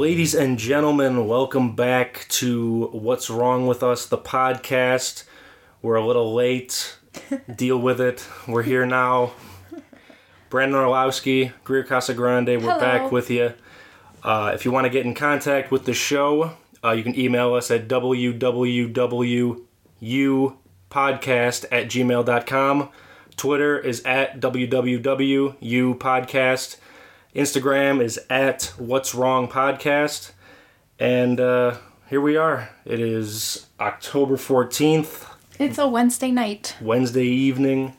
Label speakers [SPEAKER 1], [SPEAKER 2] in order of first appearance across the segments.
[SPEAKER 1] Ladies and gentlemen, welcome back to What's Wrong with Us, the podcast. We're a little late. Deal with it. We're here now. Brandon Orlowski, Greer Casagrande, we're
[SPEAKER 2] Hello.
[SPEAKER 1] back with you. Uh, if you want to get in contact with the show, uh, you can email us at www.upodcast at gmail.com. Twitter is at www.upodcast. Instagram is at What's Wrong Podcast. And uh, here we are. It is October 14th,
[SPEAKER 2] It's a Wednesday night.
[SPEAKER 1] Wednesday evening.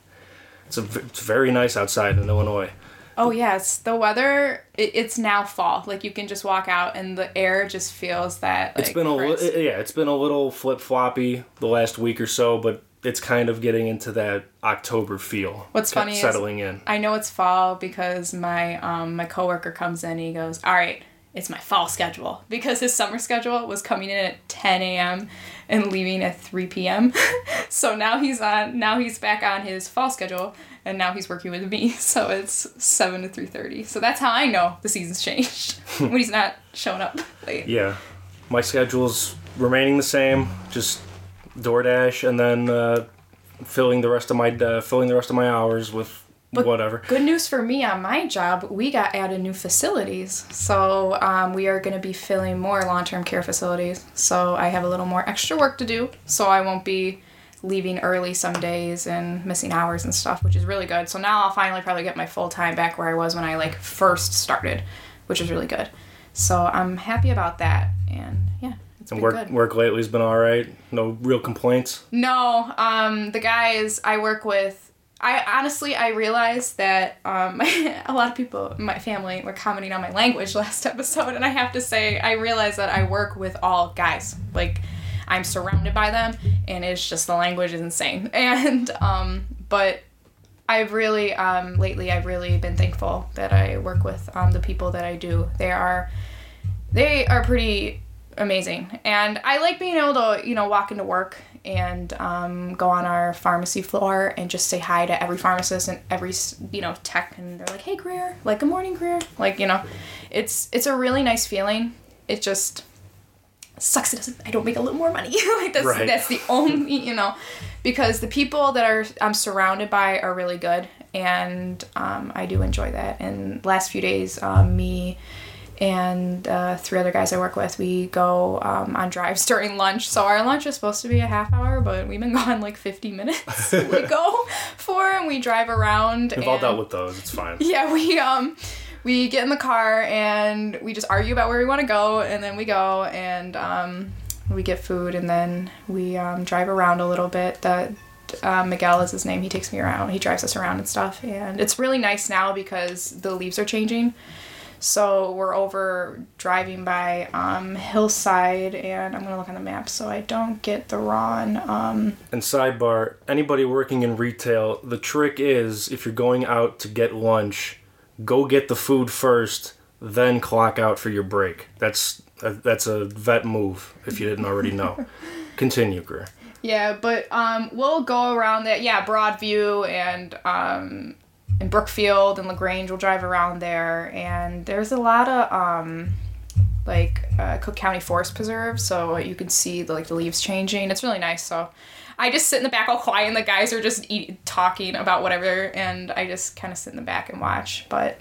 [SPEAKER 1] It's, a, it's very nice outside in Illinois.
[SPEAKER 2] Oh yes, the weather. It, it's now fall. Like you can just walk out and the air just feels that. Like,
[SPEAKER 1] It's been a li- yeah, it's been a little flip floppy the last week or so, but it's kind of getting into that October feel.
[SPEAKER 2] What's funny
[SPEAKER 1] settling in.
[SPEAKER 2] I know it's fall because my um my coworker comes in. and He goes, "All right, it's my fall schedule," because his summer schedule was coming in at 10 a.m. and leaving at 3 p.m. so now he's on. Now he's back on his fall schedule, and now he's working with me. So it's 7 to 3:30. So that's how I know the season's changed when he's not showing up late.
[SPEAKER 1] Yeah, my schedule's remaining the same. Just DoorDash, and then uh, filling the rest of my uh, filling the rest of my hours with whatever.
[SPEAKER 2] Good news for me on my job, we got added new facilities. So um, we are going to be filling more long term care facilities. So I have a little more extra work to do. So I won't be leaving early some days and missing hours and stuff, which is really good. So now I'll finally probably get my full time back where I was when I like first started, which is really good. So I'm happy about that. And yeah, it's
[SPEAKER 1] And work
[SPEAKER 2] good.
[SPEAKER 1] work lately's been all right. No real complaints.
[SPEAKER 2] No, um, the guys I work with, I honestly I realized that um, a lot of people, my family, were commenting on my language last episode, and I have to say I realized that I work with all guys. Like I'm surrounded by them, and it's just the language is insane. And um, but I've really um, lately I've really been thankful that I work with um, the people that I do. They are they are pretty amazing. And i like being able to you know walk into work and um, go on our pharmacy floor and just say hi to every pharmacist and every you know tech. And they're like hey greer like good morning greer. Like you know it's it's a really nice feeling. It just sucks it doesn't i don't make a little more money. Like that's
[SPEAKER 1] Right.
[SPEAKER 2] that's the only you know because the people that are i'm surrounded by are really good. And um, i do enjoy that. And last few days um, me and uh, three other guys I work with, we go um, on drives during lunch. So our lunch is supposed to be a half hour, but we've been gone like 50 minutes. we go for and we drive around.
[SPEAKER 1] We've all dealt with those. It's fine.
[SPEAKER 2] yeah, we um we get in the car and we just argue about where we want to go and then we go and um we get food and then we um, drive around a little bit. That uh, Miguel is his name. He takes me around. He drives us around and stuff. And it's really nice now because the leaves are changing. So we're over driving by um, Hillside, and I'm gonna look on the map so I don't get the wrong. Um,
[SPEAKER 1] And sidebar, anybody working in retail, the trick is if you're going out to get lunch, go get the food first, then clock out for your break. That's that's a vet move if you didn't already know. Continue, Greer.
[SPEAKER 2] Yeah, but um, we'll go around that. Yeah, Broadview and um, and Brookfield and La Grange. We'll drive around there, and there's a lot of um, like uh, Cook County Forest Preserve, so you can see the, like the leaves changing. It's really nice. So I just sit in the back all quiet, and the guys are just eat, talking about whatever, and I just kind of sit in the back and watch. But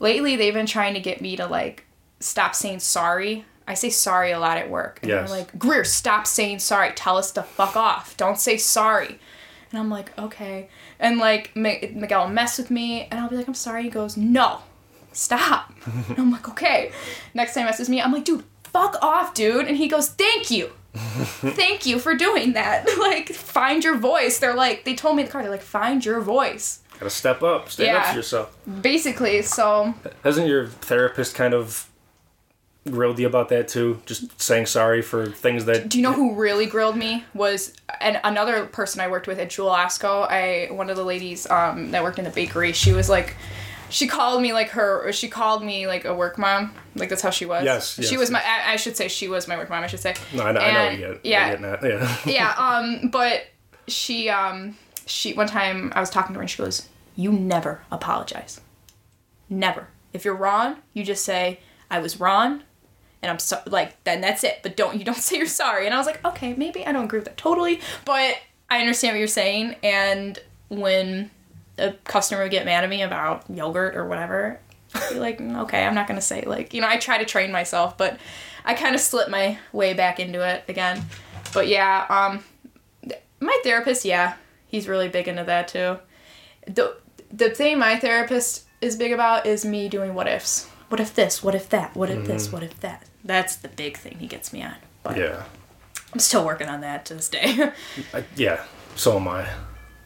[SPEAKER 2] lately, they've been trying to get me to like stop saying sorry. I say sorry a lot at work, and
[SPEAKER 1] Yes.
[SPEAKER 2] they're like, Greer, stop saying sorry. Tell us to fuck off. Don't say sorry. And I'm like, okay. And like M- Miguel will mess with me, and I'll be like, I'm sorry. He goes, no, stop. and I'm like, okay. Next time he messes with me, I'm like, dude, fuck off, dude. And he goes, thank you. Thank you for doing that. like, find your voice. They're like, they told me in the car, they're like, find your voice.
[SPEAKER 1] Gotta step up, stand up
[SPEAKER 2] Yeah.
[SPEAKER 1] for yourself.
[SPEAKER 2] Basically, so
[SPEAKER 1] Hasn't your therapist kind of grilled you about that too? Just saying sorry for things that.
[SPEAKER 2] Do you know who really grilled me was and another person I worked with at Jewel Osco. I one of the ladies um, that worked in the bakery. She was like, she called me like her. She called me like a work mom. Like that's how she was.
[SPEAKER 1] Yes, yes
[SPEAKER 2] She
[SPEAKER 1] yes,
[SPEAKER 2] was my. I, I should say she was my work mom. I should say.
[SPEAKER 1] No, I know, I know what you're
[SPEAKER 2] yeah.
[SPEAKER 1] Yeah.
[SPEAKER 2] yeah. Um. But she um she one time I was talking to her and she goes, "You never apologize. Never. If you're wrong, you just say I was wrong." And I'm so like then that's it. But don't you don't say you're sorry. And I was like, okay, maybe I don't agree with that totally, but I understand what you're saying. And when a customer would get mad at me about yogurt or whatever, I'd be like, "Mm, okay, I'm not gonna say like you know I try to train myself, but I kind of slip my way back into it again. But yeah, um, my therapist, yeah, he's really big into that too. The the thing my therapist is big about is me doing what ifs. What if this? What if that? What if this? What if that? That's the big thing he gets me on. But
[SPEAKER 1] Yeah.
[SPEAKER 2] I'm still working on that to this day.
[SPEAKER 1] I, yeah. So am I.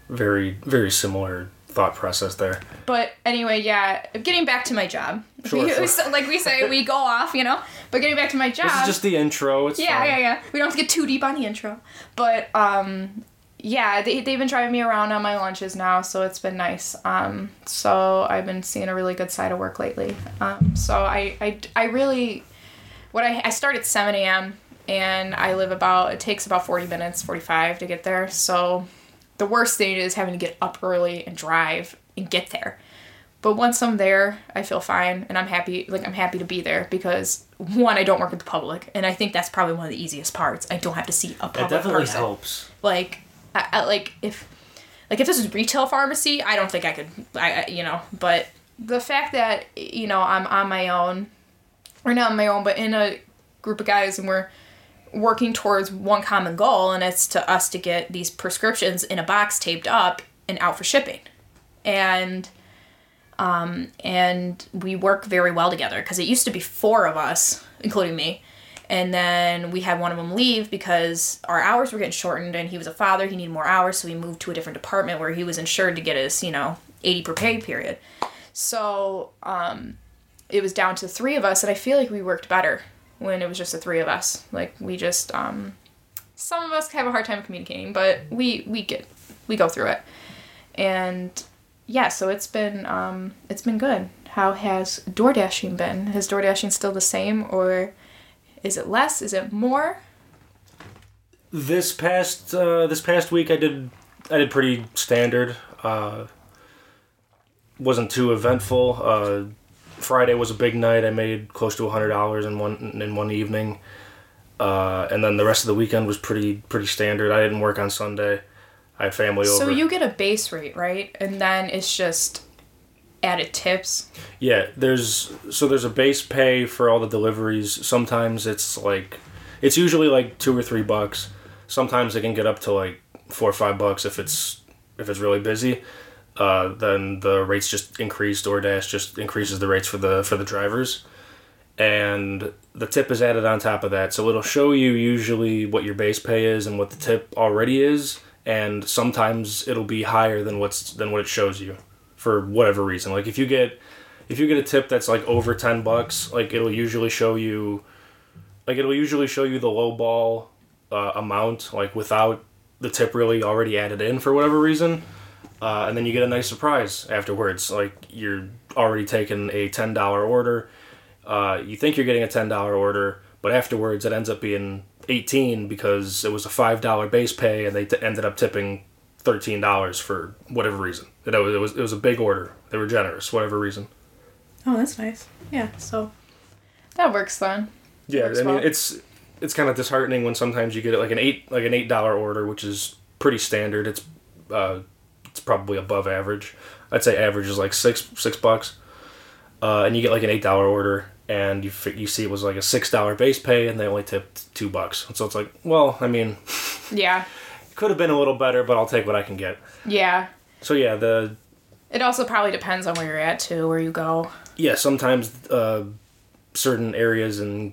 [SPEAKER 1] Very very similar thought process there.
[SPEAKER 2] but anyway, yeah, getting back to my job.
[SPEAKER 1] Sure,
[SPEAKER 2] We-
[SPEAKER 1] sure.
[SPEAKER 2] like we say, we go off, you know. But getting back to my job.
[SPEAKER 1] This is just the intro. It's
[SPEAKER 2] Yeah,
[SPEAKER 1] fine.
[SPEAKER 2] yeah, yeah. We don't have to get too deep on the intro. But um yeah, they they've been driving me around on my lunches now, so it's been nice. Um so I've been seeing a really good side of work lately. Um so I I, I really what I I start at 7 a.m. and I live about it takes about 40 minutes, 45 to get there. So the worst thing is having to get up early and drive and get there. But once I'm there, I feel fine and I'm happy like I'm happy to be there because one, I don't work with the public and I think that's probably one of the easiest parts. I don't have to see a public
[SPEAKER 1] It definitely
[SPEAKER 2] person.
[SPEAKER 1] helps.
[SPEAKER 2] Like I, I, like if like if this was retail pharmacy, I don't think I could I, I you know, but the fact that you know, I'm on my own or not on my own, but in a group of guys and we're working towards one common goal and it's to us to get these prescriptions in a box taped up and out for shipping. And um and we work very well together because it used to be four of us, including me. And then we had one of them leave because our hours were getting shortened and he was a father, he needed more hours, so we moved to a different department where he was insured to get his, you know, 80 per pay period. So, um it was down to the three of us and I feel like we worked better when it was just the three of us. Like we just um some of us have a hard time communicating, but we we get we go through it. And yeah, so it's been um it's been good. How has door dashing been? Has door dashing still the same or is it less? Is it more?
[SPEAKER 1] This past uh, this past week, I did I did pretty standard. Uh, wasn't too eventful. Uh, Friday was a big night. I made close to hundred dollars in one in one evening, uh, and then the rest of the weekend was pretty pretty standard. I didn't work on Sunday. I had family
[SPEAKER 2] So
[SPEAKER 1] over.
[SPEAKER 2] So you get a base rate, right? And then it's just added tips.
[SPEAKER 1] Yeah, there's so there's a base pay for all the deliveries. Sometimes it's like it's usually like two or three bucks. Sometimes it can get up to like four or five bucks if it's if it's really busy. Uh, then the rates just increase. DoorDash just increases the rates for the for the drivers, and the tip is added on top of that. So it'll show you usually what your base pay is and what the tip already is, and sometimes it'll be higher than what's than what it shows you for whatever reason. Like if you get if you get a tip that's like over 10 bucks, like it'll usually show you like it'll usually show you the low ball uh, amount like without the tip really already added in for whatever reason. Uh, and then you get a nice surprise afterwards. Like you're already taking a ten dollar order. Uh, you think you're getting a ten dollar order, but afterwards it ends up being eighteen because it was a five dollar base pay, and they t- ended up tipping thirteen dollars for whatever reason. You know, it was it was a big order. They were generous, whatever reason.
[SPEAKER 2] Oh, that's nice. Yeah, so that works then.
[SPEAKER 1] Yeah,
[SPEAKER 2] Works
[SPEAKER 1] I mean
[SPEAKER 2] well.
[SPEAKER 1] it's it's kind of disheartening when sometimes you get like an eight like an eight dollar order, which is pretty standard. It's uh, it's probably above average. I'd say average is like six six bucks, uh, and you get like an eight dollar order, and you fi- you see it was like a six dollar base pay, and they only tipped two bucks. And so it's like, well, I mean,
[SPEAKER 2] Yeah.
[SPEAKER 1] could have been a little better, but I'll take what I can get.
[SPEAKER 2] Yeah.
[SPEAKER 1] So yeah, the
[SPEAKER 2] It also probably depends on where you're at too, where you go.
[SPEAKER 1] yeah sometimes uh, certain areas and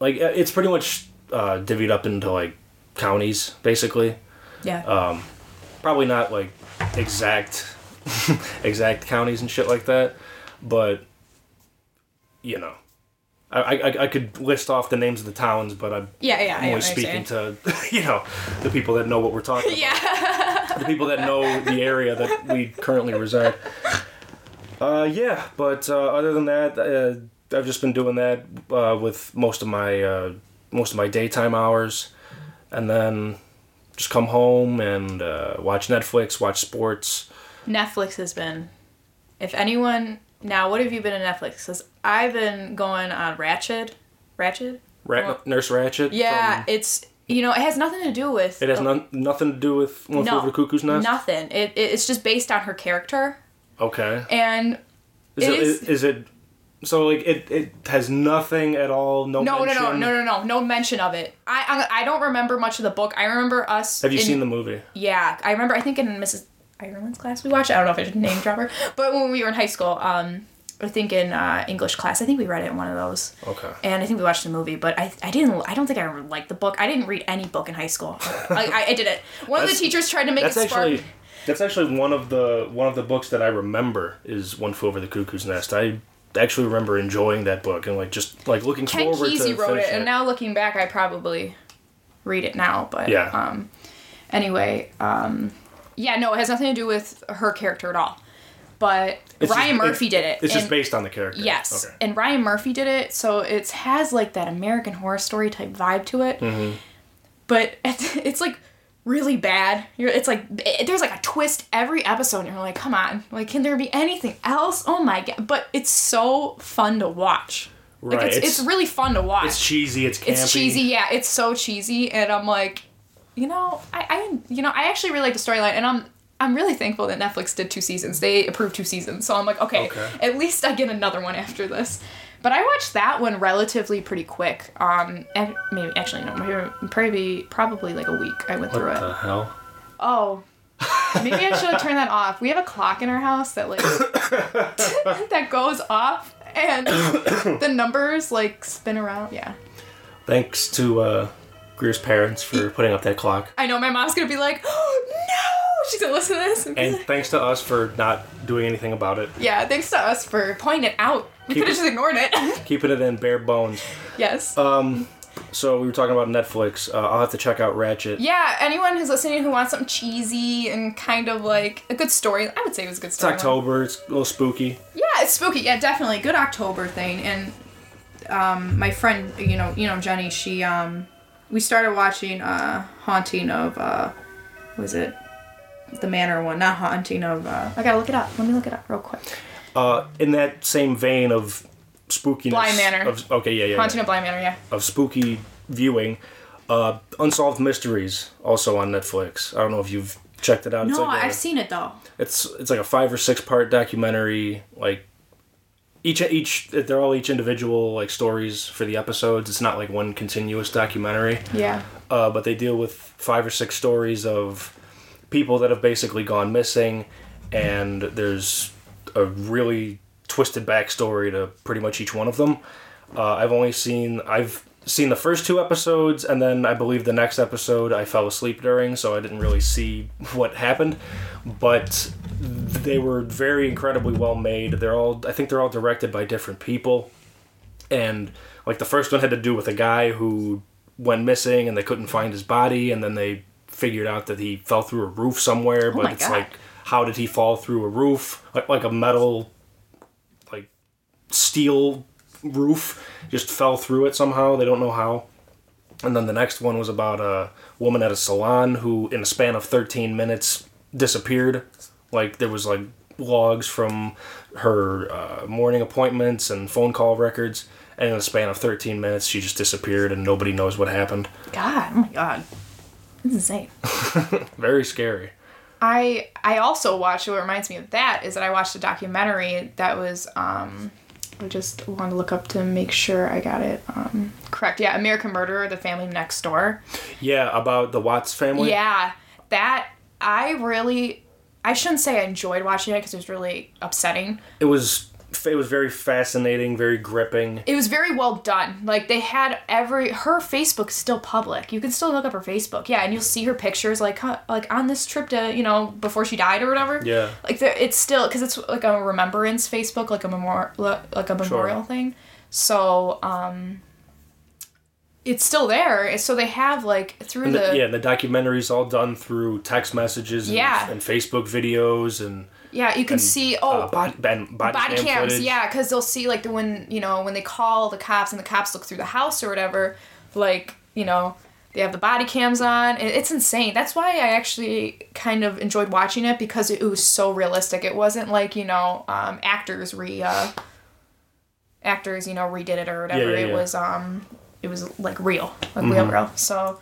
[SPEAKER 1] like uh, it's pretty much uh, divvied up into like counties basically.
[SPEAKER 2] Yeah.
[SPEAKER 1] Um, probably not like exact exact counties and shit like that but you know I, I, I could list off the names of the towns but i'm
[SPEAKER 2] yeah, yeah.
[SPEAKER 1] Only speaking to you know the people that know what we're talking about
[SPEAKER 2] Yeah.
[SPEAKER 1] the people that know the area that we currently reside uh, yeah but uh, other than that uh, i've just been doing that uh, with most of my uh, most of my daytime hours and then just come home and uh, watch netflix watch sports
[SPEAKER 2] Netflix has been. If anyone now, what have you been on Netflix? Because I've been going on Ratched, Ratched.
[SPEAKER 1] Rat-
[SPEAKER 2] Well-
[SPEAKER 1] Nurse Ratched.
[SPEAKER 2] Yeah,
[SPEAKER 1] from-
[SPEAKER 2] it's you know it has nothing to do with.
[SPEAKER 1] it has none, nothing to do with One Flew Over the Cuckoo's Nest.
[SPEAKER 2] Nothing. It, it it's just based on her character
[SPEAKER 1] Okay.
[SPEAKER 2] and
[SPEAKER 1] Is
[SPEAKER 2] it
[SPEAKER 1] it,
[SPEAKER 2] is-
[SPEAKER 1] is, it so like it, it has nothing at all? No.
[SPEAKER 2] no no no no no no no mention of it. I, I I don't remember much of the book. I remember us.
[SPEAKER 1] Have you
[SPEAKER 2] in-
[SPEAKER 1] seen the movie?
[SPEAKER 2] Yeah, I remember. I think in Mrs. Ireland's class we watched. I don't know if I should name drop her, but when we were in high school, um, I think in uh, English class, I think we read it in one of those.
[SPEAKER 1] Okay.
[SPEAKER 2] And I think we watched the movie, but I, I didn't. I don't think I ever liked the book. I didn't read any book in high school. I, I, I did it. One of the teachers tried to make
[SPEAKER 1] That's
[SPEAKER 2] it spark.
[SPEAKER 1] actually that's actually one of the one of the books that I remember is One Flew Over the Cuckoo's Nest. I actually remember enjoying that book and like just like looking
[SPEAKER 2] Ken
[SPEAKER 1] forward
[SPEAKER 2] Kesey
[SPEAKER 1] to
[SPEAKER 2] wrote it,
[SPEAKER 1] finishing
[SPEAKER 2] and now looking back, I probably read it now. But
[SPEAKER 1] Yeah.
[SPEAKER 2] Um, anyway, um, yeah, no, it has nothing to do with her character at all. But
[SPEAKER 1] It's
[SPEAKER 2] Ryan
[SPEAKER 1] just-
[SPEAKER 2] Murphy did it.
[SPEAKER 1] It's just based on the character.
[SPEAKER 2] Yes,
[SPEAKER 1] Okay.
[SPEAKER 2] and Ryan Murphy did it, so it has like that American Horror Story type vibe to it.
[SPEAKER 1] Mm-hmm.
[SPEAKER 2] But it's, it's like really bad. You're, it's like it, there's like a twist every episode, and you're like, come on, like can there be anything else? Oh my god! But it's so fun to watch. Like
[SPEAKER 1] Right,
[SPEAKER 2] it's, it's
[SPEAKER 1] it's-
[SPEAKER 2] really fun to watch.
[SPEAKER 1] It's cheesy. It's campy.
[SPEAKER 2] It's cheesy, yeah. It's so cheesy, and I'm like, you know, I, I, you know, I actually really like the storyline, and I'm, I'm really thankful that Netflix did two seasons. They approved two seasons, so I'm like, okay,
[SPEAKER 1] Okay.
[SPEAKER 2] at least I get another one after this. But I watched that one relatively pretty quick. Um, and maybe actually no, maybe probably probably like a week. I went through it.
[SPEAKER 1] What the hell?
[SPEAKER 2] Oh. Maybe I should turn that off. We have a clock in our house that like that goes off and the numbers like spin around. Yeah.
[SPEAKER 1] Thanks to uh, Greer's parents for putting up that clock,
[SPEAKER 2] I know my mom's gonna be like, oh, no! She's gonna listen to this. And
[SPEAKER 1] and
[SPEAKER 2] like,
[SPEAKER 1] thanks to us for not doing anything about it,
[SPEAKER 2] yeah, thanks to us for pointing it out. We could have just ignored it.
[SPEAKER 1] keeping it in bare bones.
[SPEAKER 2] yes. Um.
[SPEAKER 1] So we were talking about Netflix. Uh, I'll have to check out Ratched.
[SPEAKER 2] yeah, anyone who's listening who wants something cheesy and kind of like a good story, I would say it was a good story. It's.
[SPEAKER 1] October. It's a little spooky.
[SPEAKER 2] Yeah, it's spooky. Yeah, definitely good October thing. And um, my friend, you know, you know Jenny, she um, we started watching uh, Haunting of uh, was it the Manor one? Not Haunting of. Uh, I gotta look it up. Let me look it up real quick.
[SPEAKER 1] Uh, in that same vein of spookiness.
[SPEAKER 2] Bly Manor.
[SPEAKER 1] Of, okay, yeah, yeah.
[SPEAKER 2] Haunting
[SPEAKER 1] yeah.
[SPEAKER 2] of Bly Manor. Yeah.
[SPEAKER 1] Of spooky viewing. Uh, Unsolved Mysteries, also on Netflix. I don't know if you've checked it out. it's
[SPEAKER 2] No,
[SPEAKER 1] like a-
[SPEAKER 2] I've seen it though.
[SPEAKER 1] It's it's like a five or six part documentary. Like each each they're all each individual like stories for the episodes. It's not like one continuous documentary.
[SPEAKER 2] Yeah.
[SPEAKER 1] Uh, but they deal with five or six stories of people that have basically gone missing, and there's a really twisted backstory to pretty much each one of them. Uh, I've only seen I've seen the first two episodes, and then I believe the next episode I fell asleep during, so I didn't really see what happened. But they were very incredibly well made. They're all I think they're all directed by different people and like the first one had to do with a guy who went missing and they couldn't find his body and then they figured out that he fell through a roof somewhere oh but
[SPEAKER 2] Oh my
[SPEAKER 1] it's
[SPEAKER 2] God.
[SPEAKER 1] like how did he fall through a roof like like a metal like steel roof just fell through it somehow they don't know how and then the next one was about a woman at a salon who in a span of 13 minutes disappeared like there was like logs from her uh, morning appointments and phone call records and in a span of 13 minutes she just disappeared and nobody knows what happened
[SPEAKER 2] God. Oh my God. This is insane.
[SPEAKER 1] very scary
[SPEAKER 2] I I also watched. What reminds me of that is that I watched a documentary that was. Um, I just want to look up to make sure I got it um, correct. Yeah, American Murderer: The Family Next Door.
[SPEAKER 1] yeah about the watts family
[SPEAKER 2] Yeah, that I really. I shouldn't say I enjoyed watching it because it was really upsetting.
[SPEAKER 1] it was it was very fascinating very gripping
[SPEAKER 2] It was very well done. Like they had every her Facebook is still public. You can still look up her Facebook. Yeah, and you'll see her pictures like huh, like on this trip to you know before she died or whatever.
[SPEAKER 1] Yeah.
[SPEAKER 2] Like the, it's still because it's like a remembrance Facebook, like a memorial, like a memorial thing. So um, it's still there. So they have like through
[SPEAKER 1] the,
[SPEAKER 2] the
[SPEAKER 1] yeah the documentary's all done through text messages and,
[SPEAKER 2] Yeah.
[SPEAKER 1] and facebook videos and
[SPEAKER 2] yeah you can see oh
[SPEAKER 1] uh, body, and body,
[SPEAKER 2] body
[SPEAKER 1] cam
[SPEAKER 2] cams
[SPEAKER 1] footage.
[SPEAKER 2] yeah because they'll see like the when you know when they call the cops and the cops look through the house or whatever like you know they have the body cams on and it's insane that's why i actually kind of enjoyed watching it because it, was so realistic it wasn't like you know um, actors re uh, actors, you know, redid it or whatever.
[SPEAKER 1] Yeah, yeah,
[SPEAKER 2] it
[SPEAKER 1] yeah.
[SPEAKER 2] was um it was like real. Like real
[SPEAKER 1] Mm-hmm.
[SPEAKER 2] real. So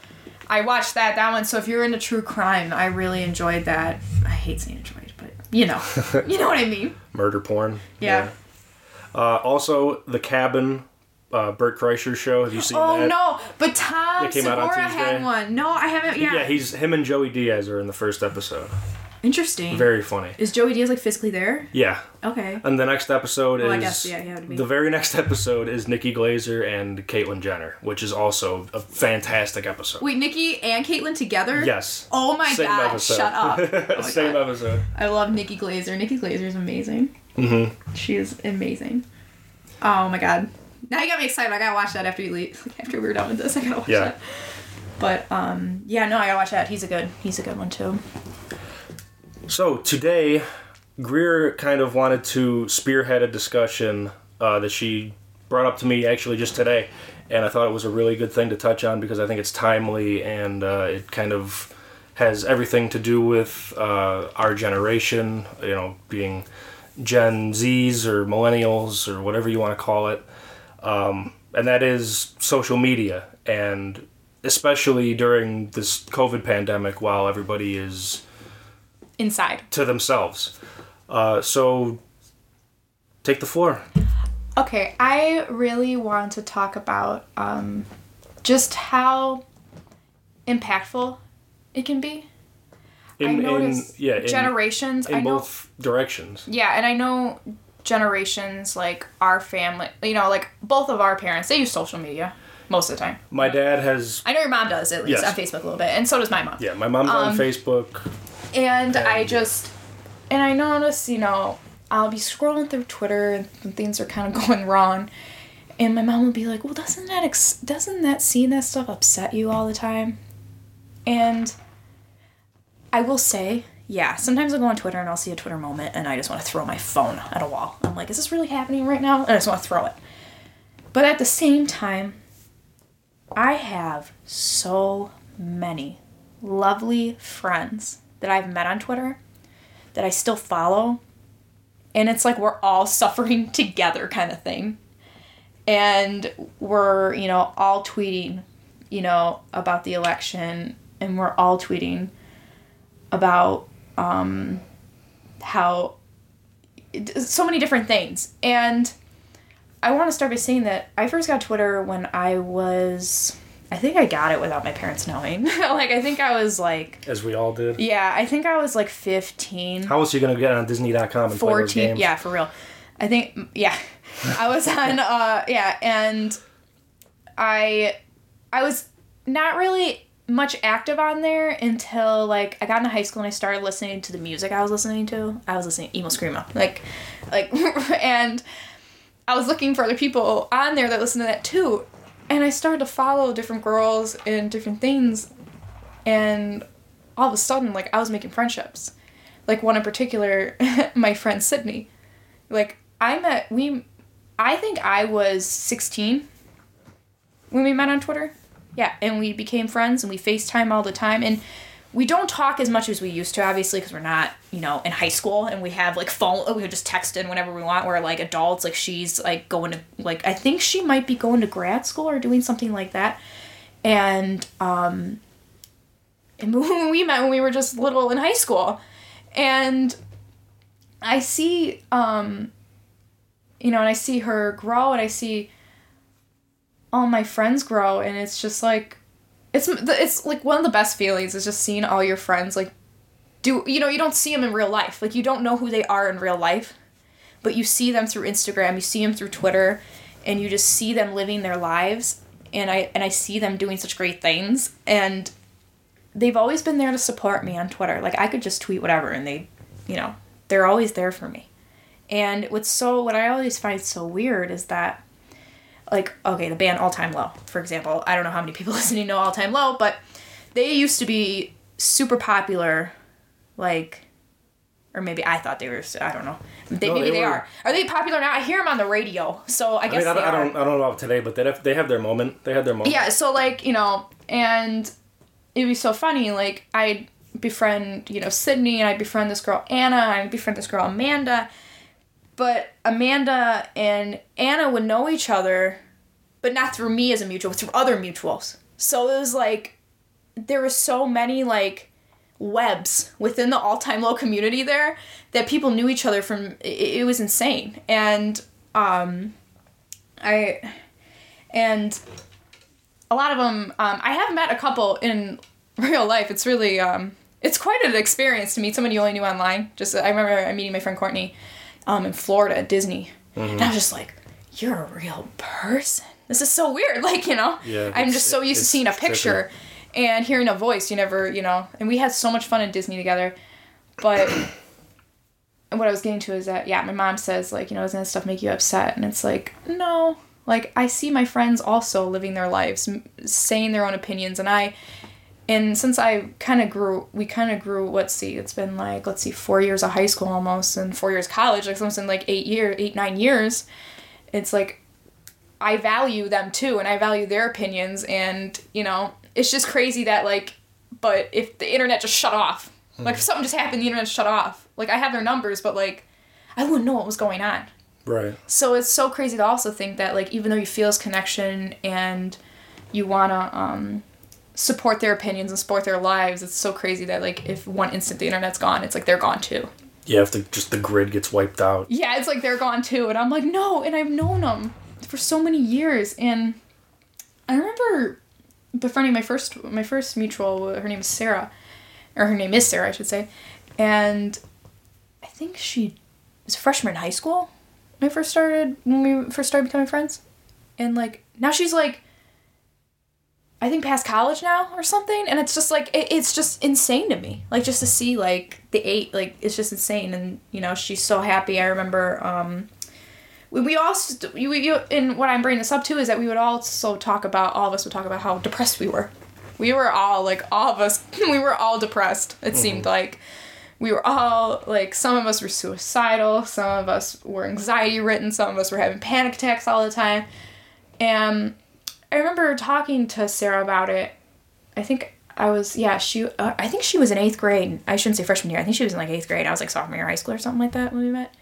[SPEAKER 2] I watched that that one. So if you're into true crime, I really enjoyed that. I hate saying but you know. you know what I mean.
[SPEAKER 1] Murder porn.
[SPEAKER 2] Yeah.
[SPEAKER 1] Uh, also, The Cabin, uh, Bert Kreischer show. Have you seen
[SPEAKER 2] Oh
[SPEAKER 1] that?
[SPEAKER 2] no, but Tom Segura had one. No, I haven't. Yeah.
[SPEAKER 1] Yeah, he's him and Joey Diaz are in the first episode.
[SPEAKER 2] Interesting.
[SPEAKER 1] Very funny.
[SPEAKER 2] Is Joey Diaz like physically there?
[SPEAKER 1] Yeah.
[SPEAKER 2] Okay.
[SPEAKER 1] And the next episode
[SPEAKER 2] Well, I
[SPEAKER 1] is
[SPEAKER 2] guess, yeah, he had to be.
[SPEAKER 1] the very next episode is Nikki Glazer and Caitlyn Jenner, which is also a fantastic episode.
[SPEAKER 2] Wait, Nikki and Caitlyn together?
[SPEAKER 1] yes.
[SPEAKER 2] Oh my
[SPEAKER 1] Same
[SPEAKER 2] god!
[SPEAKER 1] episode.
[SPEAKER 2] Shut up. Oh
[SPEAKER 1] Same
[SPEAKER 2] God.
[SPEAKER 1] episode.
[SPEAKER 2] I love Nikki Glazer. Nikki Glazer is amazing.
[SPEAKER 1] Mm-hmm.
[SPEAKER 2] She is amazing. Oh my god. Now you got me excited. I gotta watch that after you leave. After we're done with this, I gotta watch
[SPEAKER 1] Yeah.
[SPEAKER 2] that. But um, yeah, no, I gotta watch that. He's a good. He's a good one too.
[SPEAKER 1] So today, Greer kind of wanted to spearhead a discussion uh, that she brought up to me actually just today, and I thought it was a really good thing to touch on because I think it's timely and uh, it kind of has everything to do with uh, our generation, you know, being Gen Zs or millennials or whatever you want to call it, um, and that is social media, and especially during this COVID pandemic, while everybody is
[SPEAKER 2] Inside.
[SPEAKER 1] to themselves. Uh, so take the floor.
[SPEAKER 2] Okay, I really want to talk about um, just how impactful it can be. I
[SPEAKER 1] In, in yeah, in,
[SPEAKER 2] generations.
[SPEAKER 1] in
[SPEAKER 2] I know
[SPEAKER 1] both directions.
[SPEAKER 2] Yeah, and I know generations like our family, you know, like both of our parents, they use social media most of the time.
[SPEAKER 1] My dad has
[SPEAKER 2] I know your mom does at least
[SPEAKER 1] Yes.
[SPEAKER 2] on Facebook a little bit, and so does my mom.
[SPEAKER 1] yeah, my mom's on
[SPEAKER 2] Um,
[SPEAKER 1] Facebook.
[SPEAKER 2] And I just, and I notice, you know, I'll be scrolling through Twitter and things are kind of going wrong, and my mom will be like, "Well, doesn't that ex- doesn't that seeing that stuff upset you all the time?" And I will say, yeah, sometimes I'll go on Twitter and I'll see a Twitter moment and I just want to throw my phone at a wall. I'm like, is this really happening right now? And I just want to throw it. But at the same time, I have so many lovely friends that I've met on Twitter that I still follow. And it's like we're all suffering together kind of thing. And we're, you know, all tweeting, you know, about the election and we're all tweeting about um how so many different things. And I want to start by saying that I first got Twitter when I was I think I got it without my parents knowing. like I think I was like
[SPEAKER 1] As we all did.
[SPEAKER 2] yeah, I think I was like 15.
[SPEAKER 1] How else are you gonna get on Disney.com and play those
[SPEAKER 2] 14
[SPEAKER 1] games?
[SPEAKER 2] yeah for real i think yeah i was on uh yeah and i i was not really much active on there until like i got into high school and i started listening to the music i was listening to i was listening to emo screamo like like and i was looking for other people on there that listened to that too and i started to follow different girls and different things and all of a sudden like i was making friendships. Like one in particular my friend sydney. Like i met we i think i was 16 when we met on twitter. Yeah and we became friends and we facetime all the time. And we don't talk as much as we used to obviously because we're not you know in high school and we have like phone we just text in whenever we want. We're like adults like she's like going to like i think she might be going to grad school or doing something like that. And um and when we met when we were just little in high school. And i see um you know and i see her grow and i see all my friends grow and it's just like it's it's like one of the best feelings is just seeing all your friends like do you know you don't see them in real life. Like you don't know who they are in real life but you see them through Instagram you see them through Twitter and you just see them living their lives and I and I see them doing such great things and they've always been there to support me on Twitter. Like I could just tweet whatever and they you know they're always there for me. And what's so what I always find so weird is that like okay the band all time low for example. I don't know how many people listening know all time low but they used to be super popular like or maybe i thought they were i don't know. They,
[SPEAKER 1] No,
[SPEAKER 2] maybe
[SPEAKER 1] they
[SPEAKER 2] are. Are they popular now? I hear them on the radio so i
[SPEAKER 1] I
[SPEAKER 2] guess
[SPEAKER 1] mean, I don't, I don't, I don't know about today, but they have, they have their moment. They had their moment.
[SPEAKER 2] yeah so like you know and it'd be so funny like i'd befriend you know sydney and i'd befriend this girl anna and i'd befriend this girl amanda but Amanda and Anna would know each other, but not through me as a mutual, through other mutuals. So it was like there was so many like webs within the all time low community there that people knew each other from. It, was insane, and um, I and a lot of them. Um, I have met a couple in real life. It's really um, it's quite an experience to meet someone you only knew online. Just I remember meeting my friend Courtney um, in Florida at Disney, and I was just like, "You're a real person." This is so weird. Like you know,
[SPEAKER 1] Yeah,
[SPEAKER 2] I'm just so used to seeing a picture and hearing a voice. You never, you know, and we had so much fun in Disney together, but. And what I was getting to is that yeah, my mom says like you know doesn't that stuff make you upset? And it's like no, like I see my friends also living their lives, saying their own opinions, and I, and since I kind of grew, we kind of grew. Let's see, it's been like let's see, four years of high school almost, and four years college, like almost in like eight year, eight nine years. It's like I value them too, and I value their opinions, and you know, it's just crazy that like, but if the internet just shut off, like if something just happened, the internet shut off. Like I have their numbers, but like, I wouldn't know what was going on.
[SPEAKER 1] Right.
[SPEAKER 2] So it's so crazy to also think that like even though you feel this connection and you wanna um, support their opinions and support their lives, it's so crazy that like if one instant the internet's gone, it's like they're gone too.
[SPEAKER 1] Yeah, if the just the grid gets wiped out.
[SPEAKER 2] Yeah, it's like they're gone too, and I'm like no, and I've known them for so many years, and I remember befriending my first my first mutual. Her name is Sarah, or her name is Sarah, I should say, and I think she was a freshman in high school when I first started when we first started becoming friends, and like now she's like. I think past college now or something, and it's just like it, it's just insane to me. Like just to see like the eight, like it's just insane, and you know she's so happy. I remember um, we, we also you, you and what I'm bringing this up to is that we would also talk about all of us would talk about how depressed we were. We were all like all of us we were all depressed. It seemed like we were all like some of us were suicidal, some of us were anxiety ridden, some of us were having panic attacks all the time. And I remember talking to Sarah about it. I think I was yeah she uh, I think she was in eighth grade. I shouldn't say freshman year. I think she was in like eighth grade. I was like sophomore year high school or something like that when we met.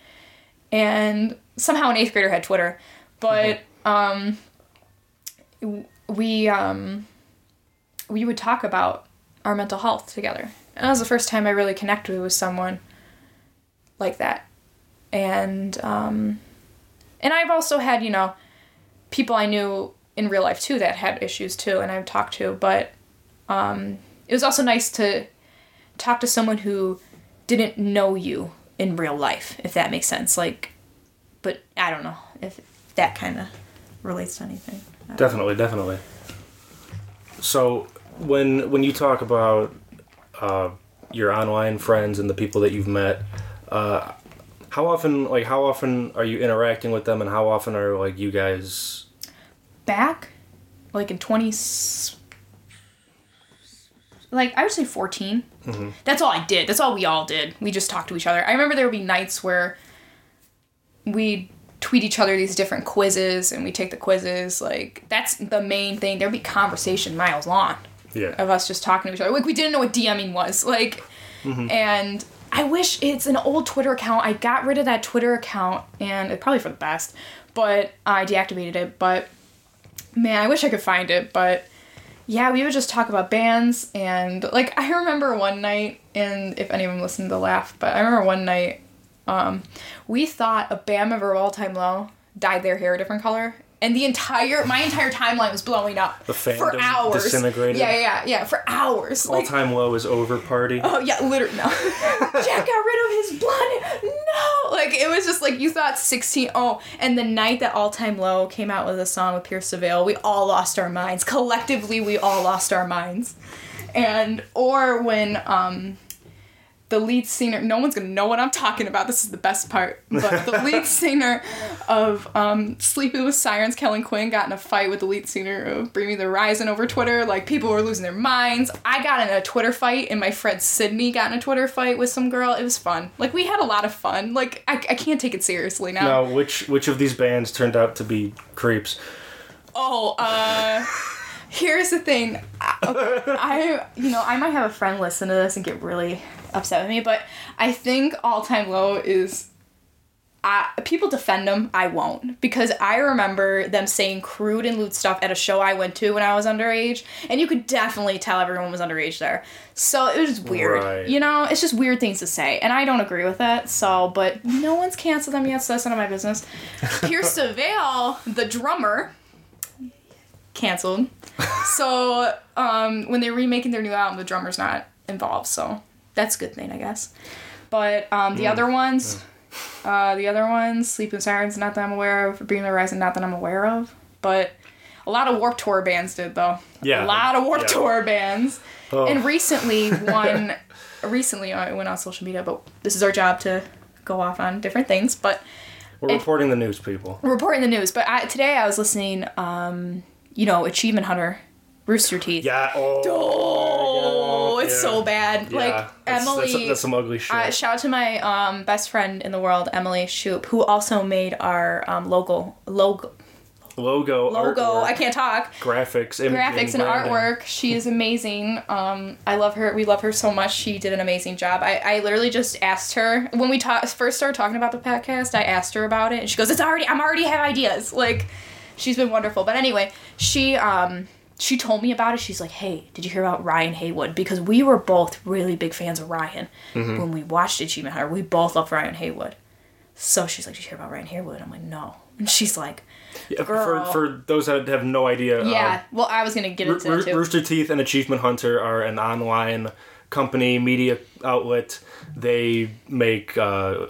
[SPEAKER 2] And somehow an eighth grader had Twitter, but um, we um, we would talk about our mental health together. And that was the first time I really connected with someone like that. And um, and I've also had you know people I knew in real life too that had issues too, and I've talked to. But um, it was also nice to talk to someone who didn't know you in real life, if that makes sense. Like, but I don't know if that kind of relates to anything.
[SPEAKER 1] Definitely, definitely. So when when you talk about uh, your online friends and the people that you've met, uh, how often like how often are you interacting with them, and how often are like you guys?
[SPEAKER 2] Back, like in twenty, like I would say 14 mm-hmm. That's all I did. That's all we all did. We just talked to each other. I remember there would be nights where we tweet each other these different quizzes, and we take the quizzes. Like that's the main thing. There'd be conversation miles long.
[SPEAKER 1] Yeah.
[SPEAKER 2] of us just talking to each other. Like we didn't know what DMing was. Like, mm-hmm. and I wish it's an old Twitter account. I got rid of that Twitter account, and it probably for the best. But I deactivated it. But man, I wish I could find it. But yeah, we would just talk about bands, and like I remember one night, and if any of them listened to laugh, but I remember one night, um, we thought a band member of All Time Low dyed their hair a different color. And the entire, my entire timeline was blowing up
[SPEAKER 1] The
[SPEAKER 2] for hours.
[SPEAKER 1] disintegrated?
[SPEAKER 2] Yeah, yeah, yeah, yeah, for hours.
[SPEAKER 1] All
[SPEAKER 2] Like,
[SPEAKER 1] time low is over party.
[SPEAKER 2] Oh yeah, literally no. Jack got rid of his blood. No, like it was just like you thought sixteen. Oh, and the night that All Time Low came out with a song with Pierce the Veil, we all lost our minds. Collectively, we all lost our minds. And or when um, the lead singer, no one's gonna know what I'm talking about. This is the best part. But the lead singer of um, Sleeping with Sirens, Kellin Quinn, got in a fight with the lead singer of Bring Me the Horizon over Twitter. Like people were losing their minds. I got in a Twitter fight, and my friend Sydney got in a Twitter fight with some girl. It was fun. Like we had a lot of fun. Like I, I can't take it seriously now.
[SPEAKER 1] Now, which which of these bands turned out to be creeps?
[SPEAKER 2] Oh, uh, here's the thing. I, okay, I, you know, I might have a friend listen to this and get really upset with me, but I think All Time Low is I, people defend them. I won't because I remember them saying crude and lewd stuff at a show I went to when I was underage, and you could definitely tell everyone was underage there. So it was weird.
[SPEAKER 1] Right.
[SPEAKER 2] You know, it's just weird things to say, and I don't agree with it. So, but no one's canceled them yet, so that's none of my business. Pierce the Veil, the drummer, canceled. so um, when they're remaking their new album, the drummer's not involved. So that's a good thing, I guess. But um, the other ones, uh, the other ones, Sleeping Sirens, not that I'm aware of. Bring the Horizon, not that I'm aware of. But a lot of Warp Tour bands did though.
[SPEAKER 1] Yeah.
[SPEAKER 2] A lot of Warp
[SPEAKER 1] Yeah.
[SPEAKER 2] Tour bands.
[SPEAKER 1] Oh.
[SPEAKER 2] And recently, one, recently I went on social media, but this is our job to go off on different things. But
[SPEAKER 1] We're reporting the news, people.
[SPEAKER 2] reporting the news. But I, today I was listening, um, you know, Achievement Hunter, Rooster Teeth.
[SPEAKER 1] Yeah. Oh.
[SPEAKER 2] Oh,
[SPEAKER 1] yeah,
[SPEAKER 2] it's
[SPEAKER 1] yeah.
[SPEAKER 2] so bad.
[SPEAKER 1] Yeah,
[SPEAKER 2] like
[SPEAKER 1] that's,
[SPEAKER 2] Emily.
[SPEAKER 1] That's, that's some ugly shit.
[SPEAKER 2] uh, shout out to my um, best friend in the world, Emily Shoop, who also made our um, logo, logo,
[SPEAKER 1] logo.
[SPEAKER 2] logo.
[SPEAKER 1] artwork,
[SPEAKER 2] I can't talk.
[SPEAKER 1] Graphics. Imaging,
[SPEAKER 2] Graphics and
[SPEAKER 1] branding.
[SPEAKER 2] artwork. She is amazing. Um, I love her. We love her so much. She did an amazing job. I, I literally just asked her when we ta- first started talking about the podcast. I asked her about it, and she goes, "It's already. I'm already have ideas." Like, she's been wonderful. But anyway, she um she told me about it. She's like, "Hey, did you hear about Ryan Haywood?" Because we were both really big fans of Ryan
[SPEAKER 1] Mm-hmm.
[SPEAKER 2] when we watched Achievement Hunter. We both loved Ryan Haywood. So she's like, "Did you hear about Ryan Haywood?" I'm like, "No." And she's like,
[SPEAKER 1] Yeah,
[SPEAKER 2] Girl.
[SPEAKER 1] For, for those that have no idea, uh,
[SPEAKER 2] "Yeah." well, I was gonna get into that too.
[SPEAKER 1] Rooster Teeth and Achievement Hunter are an online company media outlet. They make uh,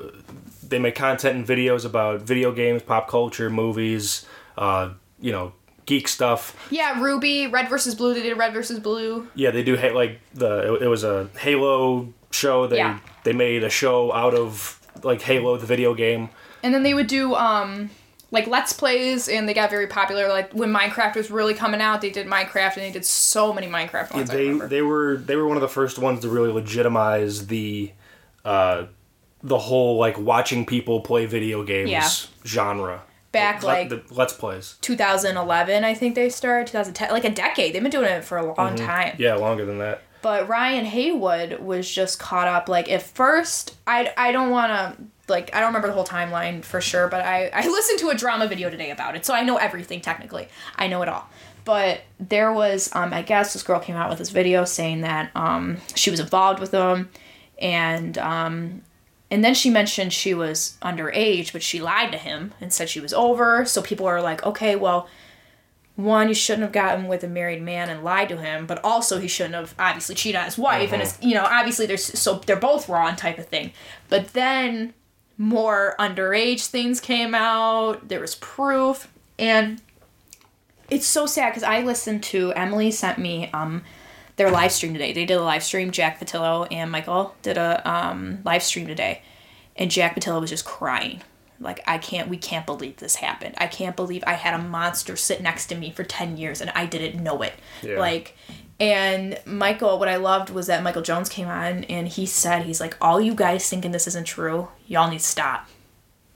[SPEAKER 1] they make content and videos about video games, pop culture, movies, uh, you know, geek stuff.
[SPEAKER 2] Yeah, Ruby, Red versus Blue. They did Red versus Blue.
[SPEAKER 1] Yeah, they do ha- like the it, it was a Halo show. They
[SPEAKER 2] Yeah.
[SPEAKER 1] they made a show out of like Halo the video game.
[SPEAKER 2] And then they would do um like let's plays and they got very popular like when Minecraft was really coming out they did Minecraft and they did so many Minecraft ones I
[SPEAKER 1] they they were they were one of the first ones to really legitimize the uh the whole like watching people play video games
[SPEAKER 2] Yeah.
[SPEAKER 1] genre
[SPEAKER 2] Back, like-
[SPEAKER 1] the let's plays.
[SPEAKER 2] 2011 I think they started 2010 like a decade. They've been doing it for a long time.
[SPEAKER 1] Yeah longer than that.
[SPEAKER 2] But Ryan Haywood was just caught up like at first I I don't want to like I don't remember the whole timeline for sure but I I listened to a drama video today about it so I know everything technically. I know it all. But there was um I guess this girl came out with this video saying that um she was involved with them and um and then she mentioned she was underage but she lied to him and said she was over so people are like okay well one, you shouldn't have gotten with a married man and lied to him, but also he shouldn't have obviously cheated on his wife, and it's you know obviously there's so they're both wrong type of thing. But then more underage things came out. There was proof, and it's so sad because I listened to Emily sent me um their live stream today. They did a live stream. Jack Pattillo and Michael did a um live stream today, and Jack Pattillo was just crying. Like I can't, we can't believe this happened. I can't believe I had a monster sit next to me for ten years and I didn't know it.
[SPEAKER 1] Yeah.
[SPEAKER 2] Like, and Michael, what I loved was that Michael Jones came on and he said, he's like, all you guys thinking this isn't true, y'all need to stop.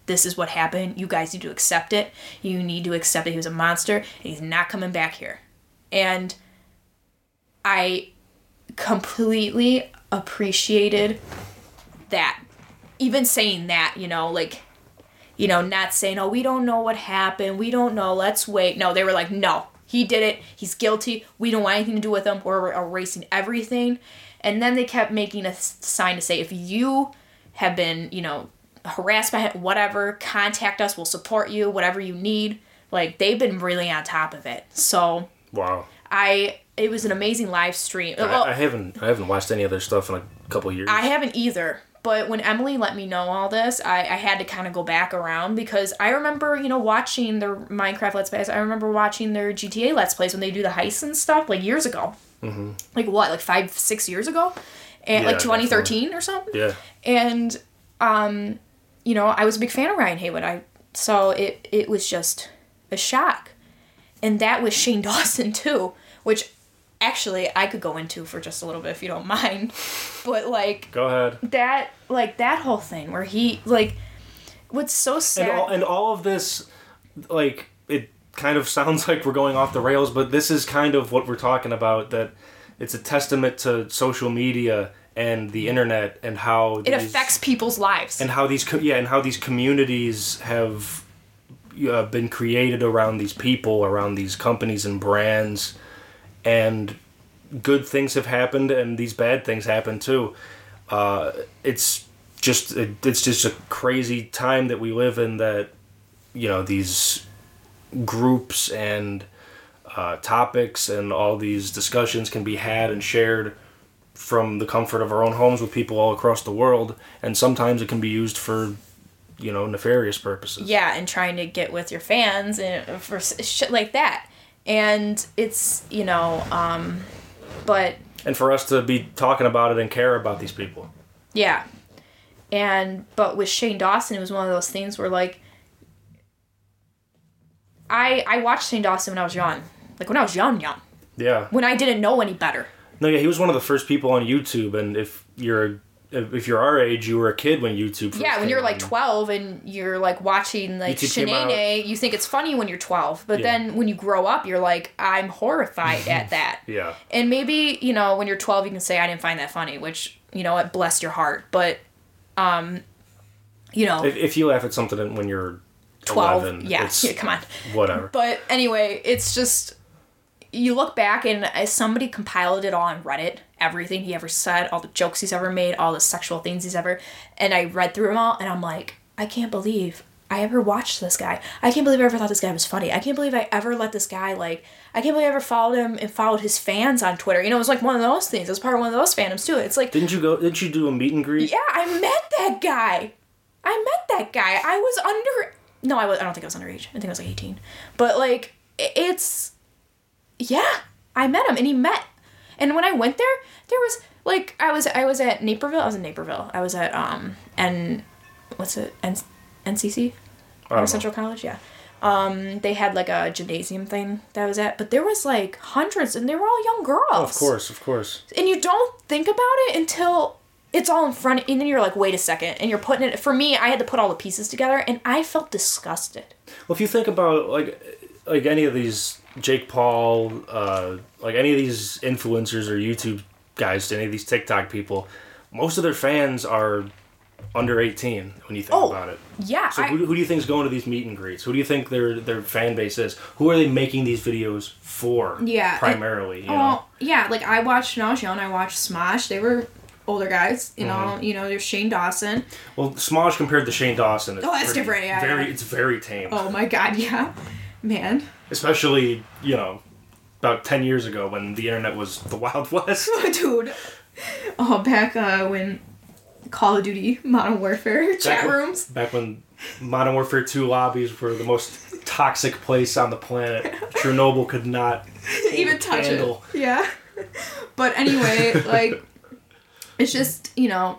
[SPEAKER 2] This is what happened. You guys need to accept it. You need to accept that he was a monster and he's not coming back here. And I completely appreciated that. Even saying that, you know, like, you know, not saying, oh, we don't know what happened. We don't know. Let's wait. No, they were like, no, he did it. He's guilty. We don't want anything to do with him. We're erasing everything. And then they kept making a sign to say, if you have been, you know, harassed by him, whatever, contact us. We'll support you, whatever you need. Like, they've been really on top of it. So,
[SPEAKER 1] wow
[SPEAKER 2] I, it was an amazing live stream. Well,
[SPEAKER 1] I, I haven't i haven't watched any of their stuff in a couple years
[SPEAKER 2] I haven't either. But when Emily let me know all this, I, I had to kind of go back around because I remember, you know, watching their Minecraft Let's Plays. I remember watching their GTA Let's Plays when they do the heists and stuff, like years ago. Mm-hmm. Like what, like five, six years ago? And
[SPEAKER 1] Yeah,
[SPEAKER 2] like 2013 or something?
[SPEAKER 1] yeah
[SPEAKER 2] And, um, you know, I was a big fan of Ryan Haywood. I So it, it was just a shock. And that was Shane Dawson too, which actually I could go into for just a little bit if you don't mind. But like,
[SPEAKER 1] go ahead
[SPEAKER 2] that like that whole thing where he like what's so sad
[SPEAKER 1] and all, and all of this like it kind of sounds like we're going off the rails but this is kind of what we're talking about that it's a testament to social media and the internet and how
[SPEAKER 2] It affects people's lives.
[SPEAKER 1] and how these yeah and how these communities have uh, been created around these people around these companies and brands and good things have happened and these bad things happen too uh, it's just it's just a crazy time that we live in that you know these groups and uh, topics and all these discussions can be had and shared from the comfort of our own homes with people all across the world and sometimes it can be used for you know nefarious purposes
[SPEAKER 2] yeah, and trying to get with your fans and for shit like that. And it's, you know, um, but
[SPEAKER 1] and for us to be talking about it and care about these people
[SPEAKER 2] yeah. And, but with Shane Dawson, it was one of those things where, like, I, I watched Shane Dawson when I was young. Like, when I was young, young.
[SPEAKER 1] yeah
[SPEAKER 2] When I didn't know any better.
[SPEAKER 1] no yeah he was one of the first people on youtube and if you're if you're our age you were a kid when youtube
[SPEAKER 2] Yeah, when you're like
[SPEAKER 1] on.
[SPEAKER 2] 12 and you're like watching like
[SPEAKER 1] YouTube
[SPEAKER 2] you think it's funny when you're 12. But
[SPEAKER 1] Yeah.
[SPEAKER 2] then when you grow up, you're like, I'm horrified at that.
[SPEAKER 1] yeah
[SPEAKER 2] And maybe, you know, when you're 12, you can say, I didn't find that funny, which, you know, it bless your heart. But, um, you know,
[SPEAKER 1] if, if you laugh at something when you're
[SPEAKER 2] 12,
[SPEAKER 1] 11
[SPEAKER 2] yeah,
[SPEAKER 1] it's
[SPEAKER 2] yeah, come on.
[SPEAKER 1] whatever
[SPEAKER 2] But anyway, it's just you look back and uh, somebody compiled it all on Reddit, everything he ever said, all the jokes he's ever made, all the sexual things he's ever, and I read through them all, and I'm like, I can't believe I ever watched this guy. I can't believe I ever thought this guy was funny. I can't believe I ever let this guy like. I can't believe I ever followed him and followed his fans on Twitter. You know, it was like one of those things. It was part of one of those fandoms too. It's like
[SPEAKER 1] didn't you go didn't you do a meet and greet
[SPEAKER 2] yeah, I met that guy. I met that guy. I was under. No, I was. I don't think I was underage. I think I was like eighteen. But like, it's. Yeah, I met him, and he met. And when I went there, there was like I was I was at Naperville. I was in Naperville. I was at um and what's it N- NCC
[SPEAKER 1] I don't know.
[SPEAKER 2] Central College. Yeah. Um, they had like a gymnasium thing that I was at, but there was like hundreds, and they were all young girls
[SPEAKER 1] of course of course
[SPEAKER 2] and you don't think about it until it's all in front and then you're like wait a second and you're putting it for me i had to put all the pieces together and i felt disgusted
[SPEAKER 1] Well, if you think about like like any of these Jake Paul, uh, like any of these influencers or YouTube guys, any of these TikTok people, most of their fans are under eighteen. When you think
[SPEAKER 2] Oh,
[SPEAKER 1] about it,
[SPEAKER 2] yeah
[SPEAKER 1] so
[SPEAKER 2] I,
[SPEAKER 1] who, who do you think is going to these meet and greets? Who do you think their their fan base is? Who are they making these videos for?
[SPEAKER 2] Yeah,
[SPEAKER 1] primarily. you know,
[SPEAKER 2] well yeah like i watched i young i watched smosh they were older guys you know
[SPEAKER 1] Mm-hmm.
[SPEAKER 2] you know there's shane dawson
[SPEAKER 1] well, Smosh compared to Shane Dawson.
[SPEAKER 2] Oh, that's
[SPEAKER 1] pretty-
[SPEAKER 2] different, yeah,
[SPEAKER 1] Very,
[SPEAKER 2] yeah.
[SPEAKER 1] it's very tame.
[SPEAKER 2] oh my god yeah man
[SPEAKER 1] Especially you know, about ten years ago when the internet was the Wild West.
[SPEAKER 2] dude oh back uh when call of duty modern warfare chat
[SPEAKER 1] Back when-
[SPEAKER 2] rooms
[SPEAKER 1] Back when Modern Warfare 2 lobbies were the most toxic place on the planet. Chernobyl could not
[SPEAKER 2] even touch it. Yeah. But anyway, like it's just, you know,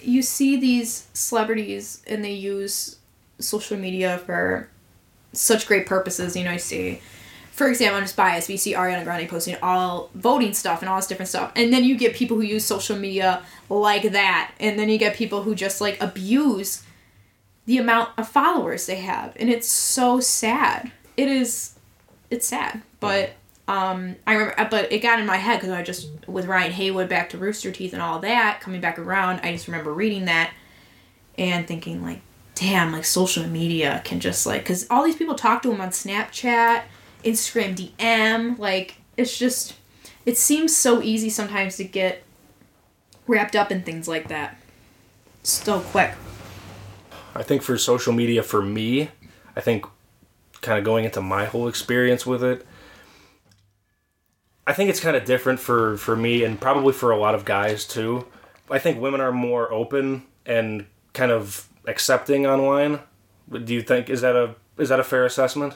[SPEAKER 2] you see these celebrities and they use social media for such great purposes, you know, you see for example, I'm just biased, We see Ariana Grande posting all voting stuff and all this different stuff. And then you get people who use social media like that. And then you get people who just like abuse the amount of followers they have. And it's so sad. It is it's sad. But um I remember but it got in my head because I just with Ryan Haywood back to Rooster Teeth and all that, coming back around, I just remember reading that and thinking like damn like social media can just like because all these people talk to him on snapchat instagram dm like it's just it seems so easy sometimes to get wrapped up in things like that so quick
[SPEAKER 1] I think for social media, for me, I think kind of going into my whole experience with it, I think it's kind of different for, for me and probably for a lot of guys too. I think women are more open and kind of accepting online. Do you think is that a is that a fair assessment?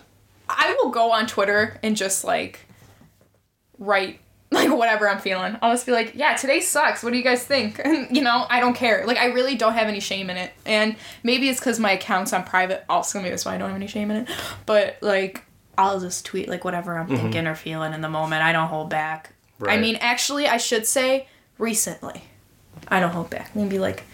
[SPEAKER 2] i will go on twitter and just like write like whatever i'm feeling. I'll just be like yeah today sucks. What do you guys think? And you know i don't care. Like i really don't have any shame in it. And maybe it's because my account's on private also. Maybe that's why i don't have any shame in it. But like i'll just tweet like whatever i'm mm-hmm. thinking or feeling in the moment. I don't hold back. I mean actually i should say recently. I don't hold back. Maybe like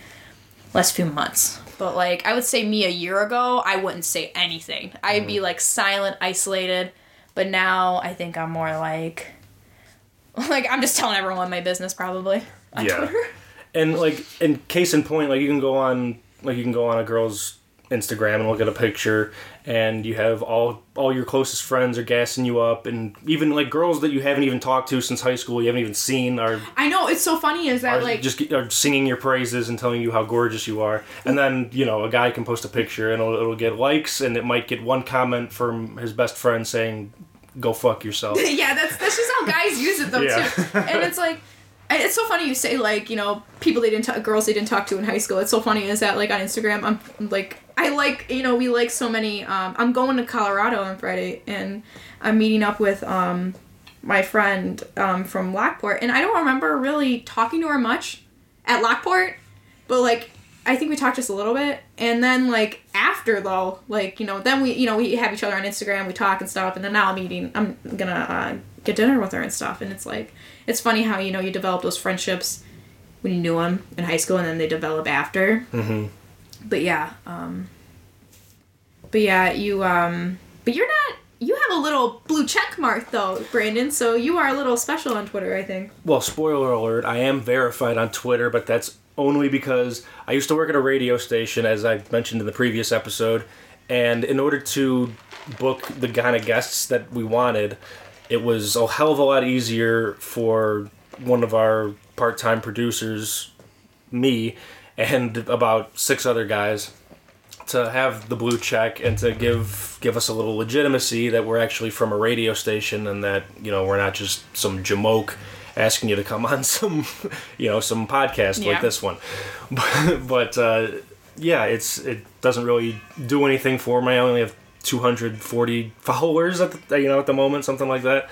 [SPEAKER 2] last few months but like i would say me a year ago i wouldn't say anything i'd be mm-hmm. like silent isolated but now i think i'm more like Like I'm just telling everyone my business probably on
[SPEAKER 1] Yeah.
[SPEAKER 2] Twitter.
[SPEAKER 1] And like, in case in point, like you can go on, like you can go on a girl's Instagram and look at a picture, and you have all all your closest friends are gassing you up, and even like girls that you haven't even talked to since high school, you haven't even seen, are
[SPEAKER 2] I know it's so funny is that
[SPEAKER 1] are
[SPEAKER 2] like
[SPEAKER 1] just are singing your praises and telling you how gorgeous you are. And then you know a guy can post a picture and it'll, it'll get likes, and it might get one comment from his best friend saying, "Go fuck yourself."
[SPEAKER 2] yeah, that's that's just how guys use it though
[SPEAKER 1] Yeah.
[SPEAKER 2] too. And it's like and it's so funny you say like you know people they didn't talk, girls they didn't talk to in high school. It's so funny is that like on Instagram I'm like I like you know we like so many. Um, I'm going to Colorado on Friday and I'm meeting up with um my friend um from Lockport and I don't remember really talking to her much at Lockport, but like. I think we talked just a little bit, and then like after though, like you know, then we you know we have each other on Instagram, we talk and stuff, and then now I'm eating. I'm gonna uh, get dinner with her and stuff, and it's like it's funny how you know you develop those friendships when you knew them in high school, and then they develop after.
[SPEAKER 1] hmm
[SPEAKER 2] But yeah, um, but yeah, you um, but you're not. You have a little blue check mark though, Brandon. So you are a little special on Twitter, I think.
[SPEAKER 1] Well, spoiler alert, I am verified on Twitter, but that's only because I used to work at a radio station, as I mentioned in the previous episode, and in order to book the kind of guests that we wanted, it was a hell of a lot easier for one of our part time producers, me, and about six other guys to have the blue check and to give give us a little legitimacy that we're actually from a radio station and that you know we're not just some jamoke asking you to come on some you know some podcast
[SPEAKER 2] Yeah.
[SPEAKER 1] like this one. But, but uh, yeah it's it doesn't really do anything for me. I only have 240 followers at the you know at the moment something like that.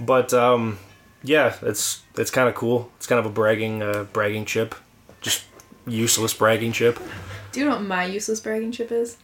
[SPEAKER 1] But um yeah it's it's kind of cool. It's kind of a bragging uh, bragging chip. Just useless bragging chip
[SPEAKER 2] Do you know what my useless bragging chip is?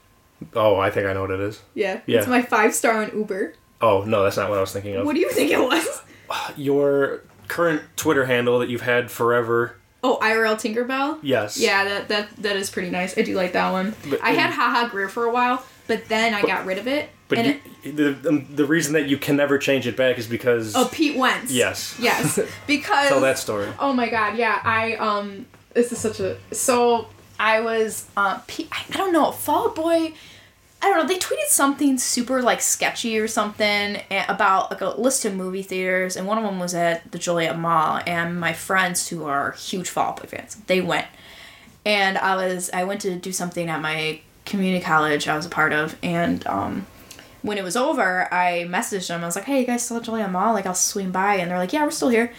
[SPEAKER 1] Oh, I think I know what it is.
[SPEAKER 2] Yeah.
[SPEAKER 1] Yeah.
[SPEAKER 2] It's my five star on Uber.
[SPEAKER 1] Oh, no, that's not what I was thinking of.
[SPEAKER 2] What do you think it was?
[SPEAKER 1] Your current Twitter handle that you've had forever.
[SPEAKER 2] Oh, IRL Tinkerbell.
[SPEAKER 1] Yes.
[SPEAKER 2] Yeah, that that that is pretty nice. I do like that one.
[SPEAKER 1] But-
[SPEAKER 2] I had Haha Greer for a while, but then I got rid of it.
[SPEAKER 1] But you,
[SPEAKER 2] it,
[SPEAKER 1] the, the reason that you can never change it back is because.
[SPEAKER 2] oh, Pete Wentz.
[SPEAKER 1] Yes.
[SPEAKER 2] Yes, because
[SPEAKER 1] Tell that story.
[SPEAKER 2] Oh my god, yeah. I um this is such a so I was uh don't know, Fall Boy I don't know, they tweeted something super like sketchy or something about like a list of movie theaters and one of them was at the Joliet Mall and my friends who are huge Fall Boy fans, they went. And I was I went to do something at my community college I was a part of and um when it was over, I messaged them. I was like, "Hey, you guys still at Joliet Mall? Like, I'll swing by." And they're like, "Yeah, we're still here."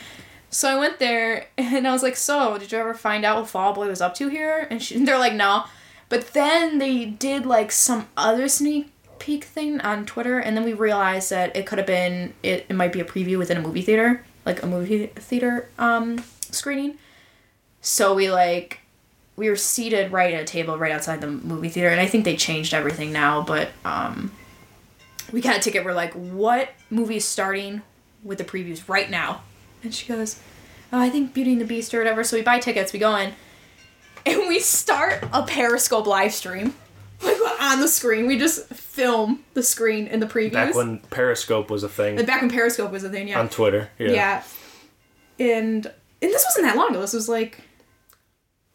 [SPEAKER 2] So I went there and I was like, "So, did you ever find out what Fall Boy was up to here?" And she, they're like, "No." But then they did like some other sneak peek thing on Twitter, and then we realized that it could have been it, it might be a preview within a movie theater, like a movie theater um screening. So we like we were seated right at a table right outside the movie theater, and I think they changed everything now, but um we got a ticket. We're like, what movie is starting with the previews right now? And she goes, oh, I think Beauty and the Beast or whatever. So we buy tickets, we go in, and we start a Periscope live stream. Like on the screen, we just film the screen in the previews.
[SPEAKER 1] Back when Periscope was a thing
[SPEAKER 2] Like, back when Periscope was a thing, yeah.
[SPEAKER 1] on Twitter. Yeah.
[SPEAKER 2] yeah. And and this wasn't that long ago. This was like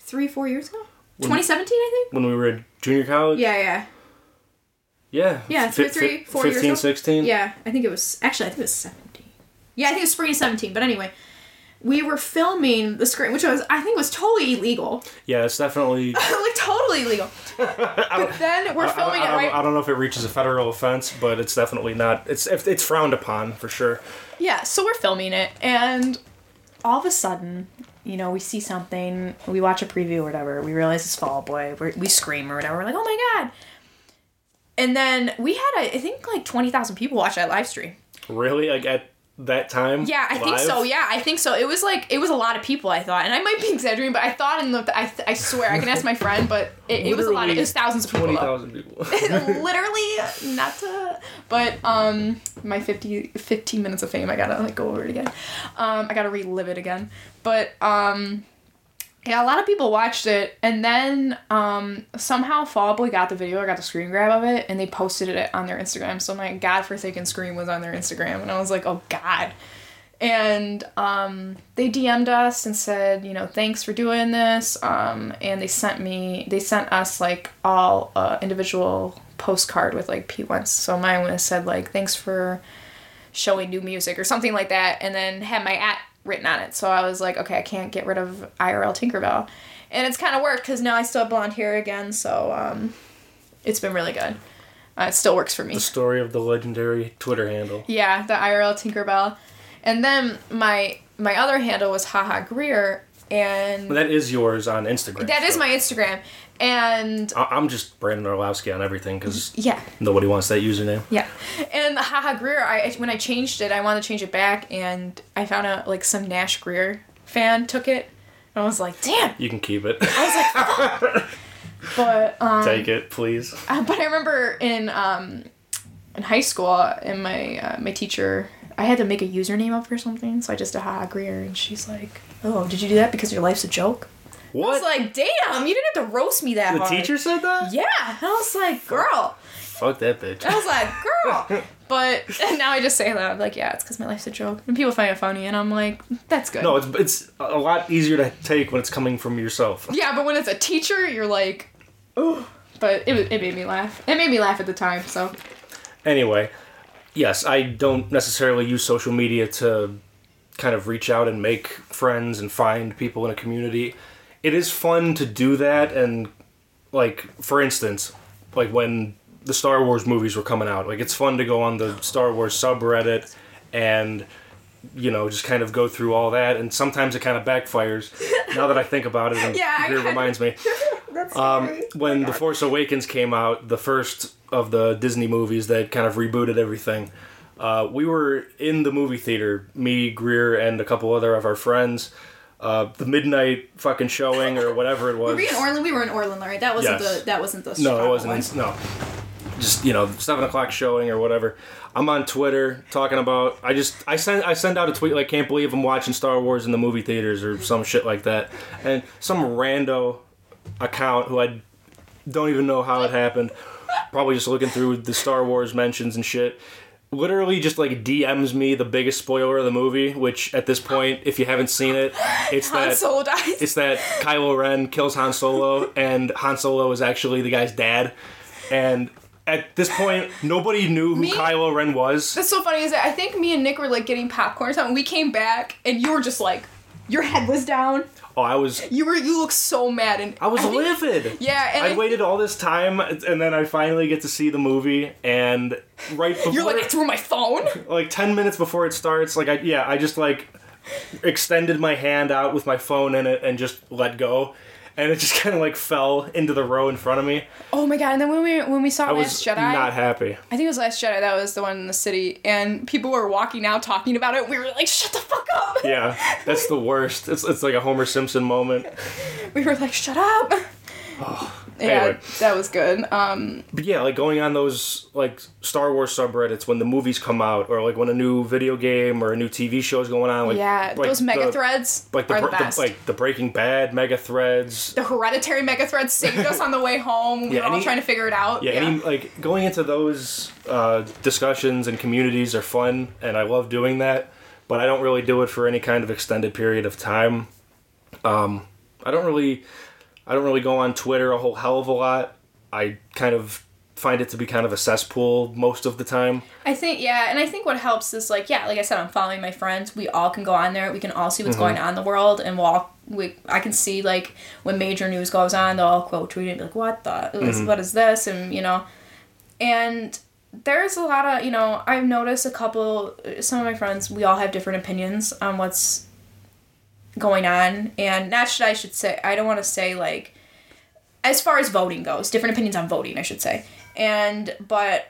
[SPEAKER 2] three, four years ago. 2017, I think.
[SPEAKER 1] When we were in junior college?
[SPEAKER 2] Yeah, yeah.
[SPEAKER 1] Yeah.
[SPEAKER 2] Yeah, three- three, four years
[SPEAKER 1] 15,
[SPEAKER 2] ago.
[SPEAKER 1] 16?
[SPEAKER 2] Yeah, I think it was actually I think it was seventeen. Yeah, I think it was spring of seventeen. But anyway, we were filming the screen, which was I think was totally illegal,
[SPEAKER 1] Yeah, it's definitely.
[SPEAKER 2] like totally illegal. but then we're
[SPEAKER 1] I,
[SPEAKER 2] filming
[SPEAKER 1] I,
[SPEAKER 2] it
[SPEAKER 1] I,
[SPEAKER 2] right.
[SPEAKER 1] I don't know if it reaches a federal offense, but it's definitely not. It's it's frowned upon for sure.
[SPEAKER 2] Yeah, so we're filming it, and all of a sudden, you know, we see something, we watch a preview or whatever, we realize it's Fall Boy, we're, we scream or whatever, we're like, oh my god. And then we had, I think, like 20,000 people watch that live stream.
[SPEAKER 1] Really, like at that time.
[SPEAKER 2] Yeah, I think so. Yeah, I think so. It was like it was a lot of people. I thought, and I might be exaggerating, but I thought in the I, th- I swear I can ask my friend, but it, it was a lot. Of, it was thousands of people.
[SPEAKER 1] Twenty thousand people.
[SPEAKER 2] Literally, not to. But um, my 50, 15 minutes of fame. I gotta like go over it again. Um, I gotta relive it again. But um, yeah, a lot of people watched it, and then um, somehow Fall Boy got the video, or got the screen grab of it, and they posted it on their Instagram. So my godforsaken scream was on their Instagram, and I was like, oh god. and um, they DM'd us and said, you know, thanks for doing this. Um, and they sent me, they sent us like all uh, individual postcard with like P1s. So mine was said like, thanks for showing new music or something like that, and then had my at written on it. So I was like, okay, I can't get rid of IRL Tinkerbell, and it's kind of worked because now I still have blonde hair again. So um, it's been really good. Uh, it still works for me.
[SPEAKER 1] The story of the legendary Twitter handle.
[SPEAKER 2] Yeah, the IRL Tinkerbell. And then my my other handle was haha Greer and
[SPEAKER 1] That is yours on Instagram.
[SPEAKER 2] that is
[SPEAKER 1] so-
[SPEAKER 2] my Instagram. And
[SPEAKER 1] I- I'm just Brandon Orlowski on everything because
[SPEAKER 2] yeah,
[SPEAKER 1] nobody wants that username.
[SPEAKER 2] yeah. And haha Greer, I when I changed it, I wanted to change it back and I found out like some Nash Greer fan took it. And I was like, damn.
[SPEAKER 1] You can keep it.
[SPEAKER 2] I was like, but um
[SPEAKER 1] Take it, please.
[SPEAKER 2] Uh, but I remember in um, in high school, in my uh, my teacher, I had to make a username up for something, so I just did haha Greer, and she's like, "Oh, did you do that because your life's a joke?" What? I was like, "Damn, you didn't have to roast me that
[SPEAKER 1] the
[SPEAKER 2] hard."
[SPEAKER 1] teacher said that?
[SPEAKER 2] Yeah, and I was like, "Girl,"
[SPEAKER 1] Fuck that bitch.
[SPEAKER 2] I was like, "Girl," but and now I just say that I'm like, "Yeah, it's because my life's a joke," and people find it funny, and I'm like, "That's good."
[SPEAKER 1] No, it's it's a lot easier to take when it's coming from yourself.
[SPEAKER 2] Yeah, but when it's a teacher, you're like, "Oh," but it it made me laugh. It made me laugh at the time, so.
[SPEAKER 1] Anyway, yes, I don't necessarily use social media to kind of reach out and make friends and find people in a community. It is fun to do that and like for instance, like when the Star Wars movies were coming out, like it's fun to go on the Star Wars subreddit and you know, just kind of go through all that and sometimes it kind of backfires. now that I think about it and
[SPEAKER 2] Yeah,
[SPEAKER 1] it reminds me.
[SPEAKER 2] That's
[SPEAKER 1] Um, when The Force Awakens came out, the first of the Disney movies that kind of rebooted everything, uh, we were in the movie theater, me, Greer, and a couple other of our friends. Uh, the midnight fucking showing or whatever it was.
[SPEAKER 2] Were we in Orland? We were in Orland, right? That wasn't
[SPEAKER 1] Yes.
[SPEAKER 2] the that wasn't the
[SPEAKER 1] No,
[SPEAKER 2] Chicago
[SPEAKER 1] it wasn't.
[SPEAKER 2] one.
[SPEAKER 1] in- no, just you know, seven o'clock showing or whatever. I'm on Twitter talking about. I just I send I send out a tweet like, "Can't believe I'm watching Star Wars in the movie theaters" or some shit like that, and some rando account who I don't even know how it happened. Probably just looking through the Star Wars mentions and shit. Literally just like DMs me the biggest spoiler of the movie, which at this point, if you haven't seen it, it's
[SPEAKER 2] Han
[SPEAKER 1] that
[SPEAKER 2] Solo dies.
[SPEAKER 1] it's that Kylo Ren kills Han Solo, and Han Solo is actually the guy's dad. And at this point, nobody knew who
[SPEAKER 2] Me?
[SPEAKER 1] Kylo Ren was.
[SPEAKER 2] That's so funny. Is that I think me and Nick were like getting popcorn or something. We came back and you were just like, your head was down.
[SPEAKER 1] Oh, I was,
[SPEAKER 2] You were you looked so mad and
[SPEAKER 1] I was
[SPEAKER 2] think-
[SPEAKER 1] livid.
[SPEAKER 2] Yeah, and
[SPEAKER 1] I
[SPEAKER 2] I-
[SPEAKER 1] waited all this time, and then I finally get to see the movie, and right before,
[SPEAKER 2] You're like I threw my phone.
[SPEAKER 1] like ten minutes before it starts, like I yeah, I just like extended my hand out with my phone in it and just let go, and it just kind of like fell into the row in front of me.
[SPEAKER 2] Oh my god! And then when we when we saw
[SPEAKER 1] I was
[SPEAKER 2] Last Jedi,
[SPEAKER 1] not happy.
[SPEAKER 2] I think it was Last Jedi. That was the one in the city, and people were walking out talking about it. We were like, "Shut the fuck up!"
[SPEAKER 1] Yeah, that's the worst. It's it's like a Homer Simpson moment.
[SPEAKER 2] We were like, "Shut up!" Yeah,
[SPEAKER 1] anyway.
[SPEAKER 2] that was good. Um,
[SPEAKER 1] But yeah, like going on those like Star Wars subreddits when the movies come out, or like when a new video game or a new TV show is going on. Like
[SPEAKER 2] yeah,
[SPEAKER 1] like
[SPEAKER 2] those mega
[SPEAKER 1] the-
[SPEAKER 2] threads
[SPEAKER 1] like the,
[SPEAKER 2] are the best.
[SPEAKER 1] like the Breaking Bad mega threads.
[SPEAKER 2] the hereditary mega threads saved us on the way home. We
[SPEAKER 1] Yeah,
[SPEAKER 2] were all trying to figure it out.
[SPEAKER 1] Yeah, any like going into those uh, discussions and communities are fun, and I love doing that. But I don't really do it for any kind of extended period of time. Um, I don't really, I don't really go on Twitter a whole hell of a lot. I kind of find it to be kind of a cesspool most of the time.
[SPEAKER 2] I think yeah, and I think what helps is like yeah, like I said, I'm following my friends. We all can go on there. We can all see what's mm-hmm. going on in the world, and we'll all, we I can see like when major news goes on, they'll all quote tweet it and be like, "What the? This- mm-hmm. What is this?" And you know, and there's a lot of you know I've noticed a couple. Some of my friends, we all have different opinions on what's going on, and not should I should say I don't want to say like as far as voting goes, different opinions on voting, I should say. And but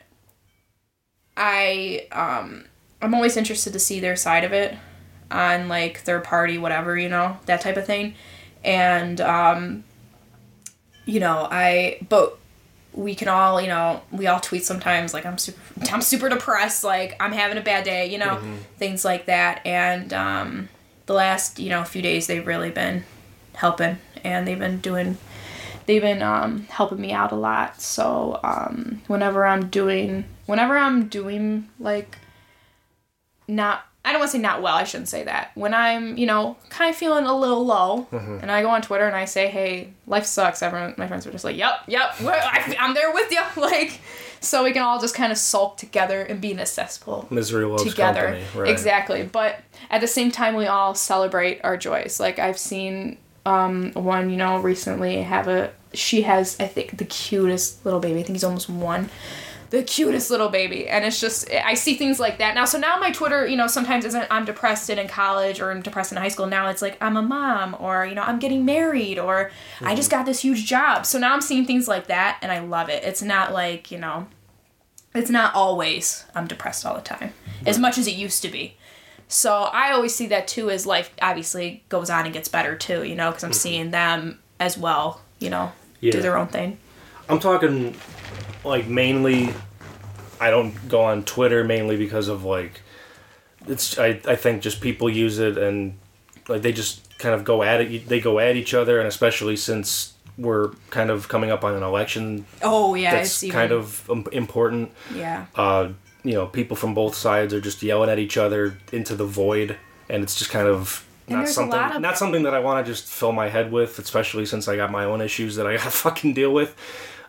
[SPEAKER 2] I um I'm always interested to see their side of it on like third party whatever, you know, that type of thing. And um you know, I but we can all, you know, we all tweet sometimes like I'm super I'm super depressed, like I'm having a bad day, you know, things like that. And um the last, you know, few days they've really been helping and they've been doing they've been um, helping me out a lot. So um, whenever I'm doing, whenever I'm doing like not I don't want to say not well, I shouldn't say that. When I'm, you know, kind of feeling a little low, and I go on Twitter and I say, hey, life sucks, everyone, my friends are just like, yep, yep, I, I'm there with you. Like, so we can all just kind of sulk together and be accessible
[SPEAKER 1] Misery loves
[SPEAKER 2] together.
[SPEAKER 1] company. Right.
[SPEAKER 2] Exactly. But at the same time, we all celebrate our joys. Like I've seen um, one, you know, recently have a. She has, I think, the cutest little baby. I think he's almost one. The cutest little baby, and it's just I see things like that now. So now my Twitter, you know, sometimes isn't I'm depressed and in college or I'm depressed in high school. Now it's like I'm a mom, or you know, I'm getting married, or I just mm-hmm. got this huge job. So now I'm seeing things like that, and I love it. It's not like you know, it's not always I'm depressed all the time as much as it used to be. So I always see that too as life obviously goes on and gets better too, you know, because I'm mm-hmm. seeing them as well, you know,
[SPEAKER 1] Yeah.
[SPEAKER 2] do their own thing.
[SPEAKER 1] I'm talking like mainly I don't go on Twitter mainly because of like it's I, I think just people use it and like they just kind of go at it they go at each other and especially since we're kind of coming up on an election
[SPEAKER 2] Oh yeah,
[SPEAKER 1] that's kind of um, important
[SPEAKER 2] yeah.
[SPEAKER 1] uh you know people from both sides are just yelling at each other into the void and it's just kind of
[SPEAKER 2] And
[SPEAKER 1] not something
[SPEAKER 2] of-
[SPEAKER 1] not something that I want to just fill my head with especially since I got my own issues that I got to fucking deal with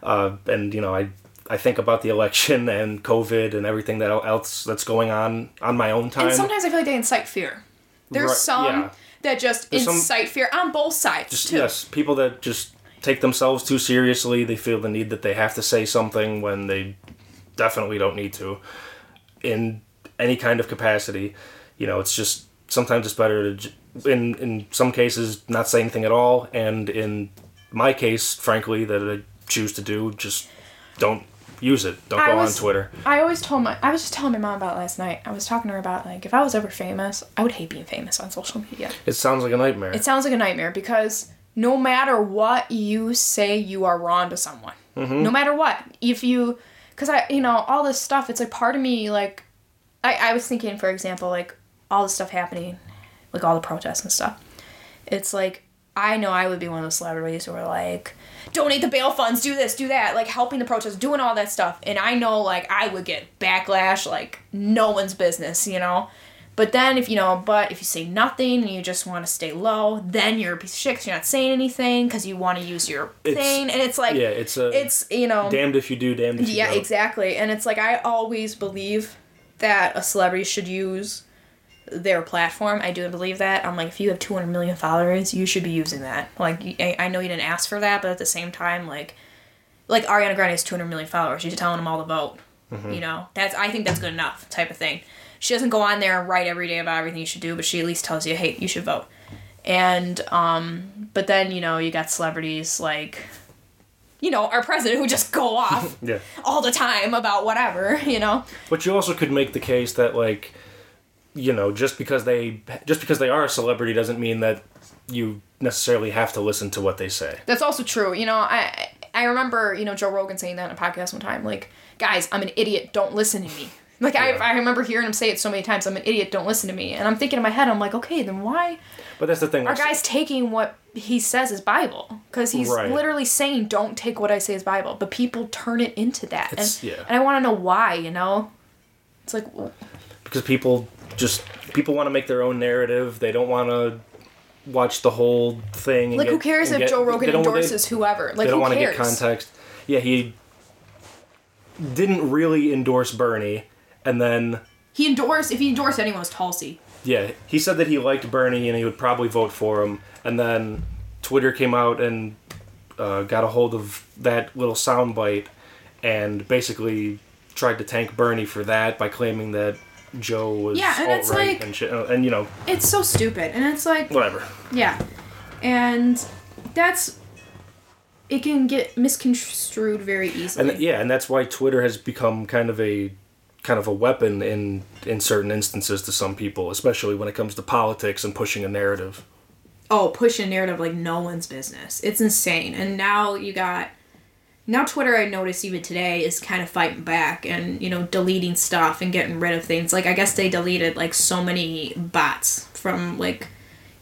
[SPEAKER 1] uh and you know I I think about the election and COVID and everything that else that's going on on my own time.
[SPEAKER 2] And sometimes I feel like they incite fear. There's
[SPEAKER 1] Right,
[SPEAKER 2] some
[SPEAKER 1] yeah.
[SPEAKER 2] that just
[SPEAKER 1] There's some-
[SPEAKER 2] incite fear on both sides
[SPEAKER 1] just
[SPEAKER 2] too.
[SPEAKER 1] yes, people that just take themselves too seriously. They feel the need that they have to say something when they definitely don't need to. In any kind of capacity, you know, it's just sometimes it's better to, in in some cases, not say anything at all, and in my case, frankly, that I choose to do, just don't use it. Don't
[SPEAKER 2] I
[SPEAKER 1] go
[SPEAKER 2] was-
[SPEAKER 1] on Twitter.
[SPEAKER 2] I always told my I was just telling my mom about it last night. I was talking to her about like if I was ever famous, I would hate being famous on social media.
[SPEAKER 1] It sounds like a nightmare.
[SPEAKER 2] It sounds like a nightmare because no matter what you say, you are wrong to someone. Mm-hmm. No matter what, if you, because I, you know, all this stuff. It's like part of me, like, I, I was thinking, for example, like all this stuff happening, like all the protests and stuff. It's like I know I would be one of those celebrities who are like, donate the bail funds, do this, do that, like helping the protests, doing all that stuff, and I know like I would get backlash like no one's business, you know. But then if you know, but if you say nothing and you just want to stay low, then you're a piece of shit 'cause you're not saying anything because you want to use your
[SPEAKER 1] It's-
[SPEAKER 2] thing, and it's like
[SPEAKER 1] yeah, it's a
[SPEAKER 2] it's you know
[SPEAKER 1] damned if you do, damned if you
[SPEAKER 2] yeah exactly, and it's like I always believe that a celebrity should use their platform. I do believe that. I'm like, if you have 200 million followers, you should be using that. Like, I, I know you didn't ask for that, but at the same time, like, like Ariana Grande has 200 million followers. She's telling them all to vote. You know, that's I think that's good enough type of thing. She doesn't go on there and write every day about everything you should do, but she at least tells you, hey, you should vote. And um, but then you know you got celebrities like, you know, our president who just go off
[SPEAKER 1] Yeah.
[SPEAKER 2] all the time about whatever. You know,
[SPEAKER 1] But you also could make the case that like you know, just because they just because they are a celebrity doesn't mean that you necessarily have to listen to what they say.
[SPEAKER 2] That's also true. You know, I I remember you know Joe Rogan saying that in a podcast one time. Like, guys, I'm an idiot. Don't listen to me. Like
[SPEAKER 1] Yeah.
[SPEAKER 2] I I remember hearing him say it so many times. I'm an idiot. Don't listen to me. And I'm thinking in my head, I'm like, okay, then why
[SPEAKER 1] But that's the thing.
[SPEAKER 2] are
[SPEAKER 1] like,
[SPEAKER 2] guys taking what he says as Bible? Because he's
[SPEAKER 1] Right.
[SPEAKER 2] literally saying, don't take what I say as Bible. But people turn it into that.
[SPEAKER 1] It's-
[SPEAKER 2] and,
[SPEAKER 1] yeah.
[SPEAKER 2] and I want to know why. You know, it's like
[SPEAKER 1] because people just people want to make their own narrative. They don't want to watch the whole thing.
[SPEAKER 2] like who cares if
[SPEAKER 1] get-
[SPEAKER 2] Joe Rogan
[SPEAKER 1] don't- they-
[SPEAKER 2] endorses whoever? Like
[SPEAKER 1] they don't
[SPEAKER 2] who
[SPEAKER 1] want to
[SPEAKER 2] cares?
[SPEAKER 1] get context. Yeah, he didn't really endorse Bernie, and then
[SPEAKER 2] He endorsed if he endorsed anyone it was Tulsi.
[SPEAKER 1] yeah, he said that he liked Bernie and he would probably vote for him. And then Twitter came out and uh, got a hold of that little soundbite and basically tried to tank Bernie for that by claiming that Joe was
[SPEAKER 2] Yeah, and it's like-
[SPEAKER 1] and shit. uh, And you know,
[SPEAKER 2] It's so stupid, and it's like
[SPEAKER 1] whatever.
[SPEAKER 2] Yeah. And that's it can get misconstrued very easily.
[SPEAKER 1] And yeah, and that's why Twitter has become kind of a kind of a weapon in in certain instances to some people, especially when it comes to politics and pushing a narrative.
[SPEAKER 2] oh, push a narrative like no one's business. It's insane. And now you got now Twitter I noticed even today is kind of fighting back and, you know, deleting stuff and getting rid of things. Like I guess they deleted like so many bots from like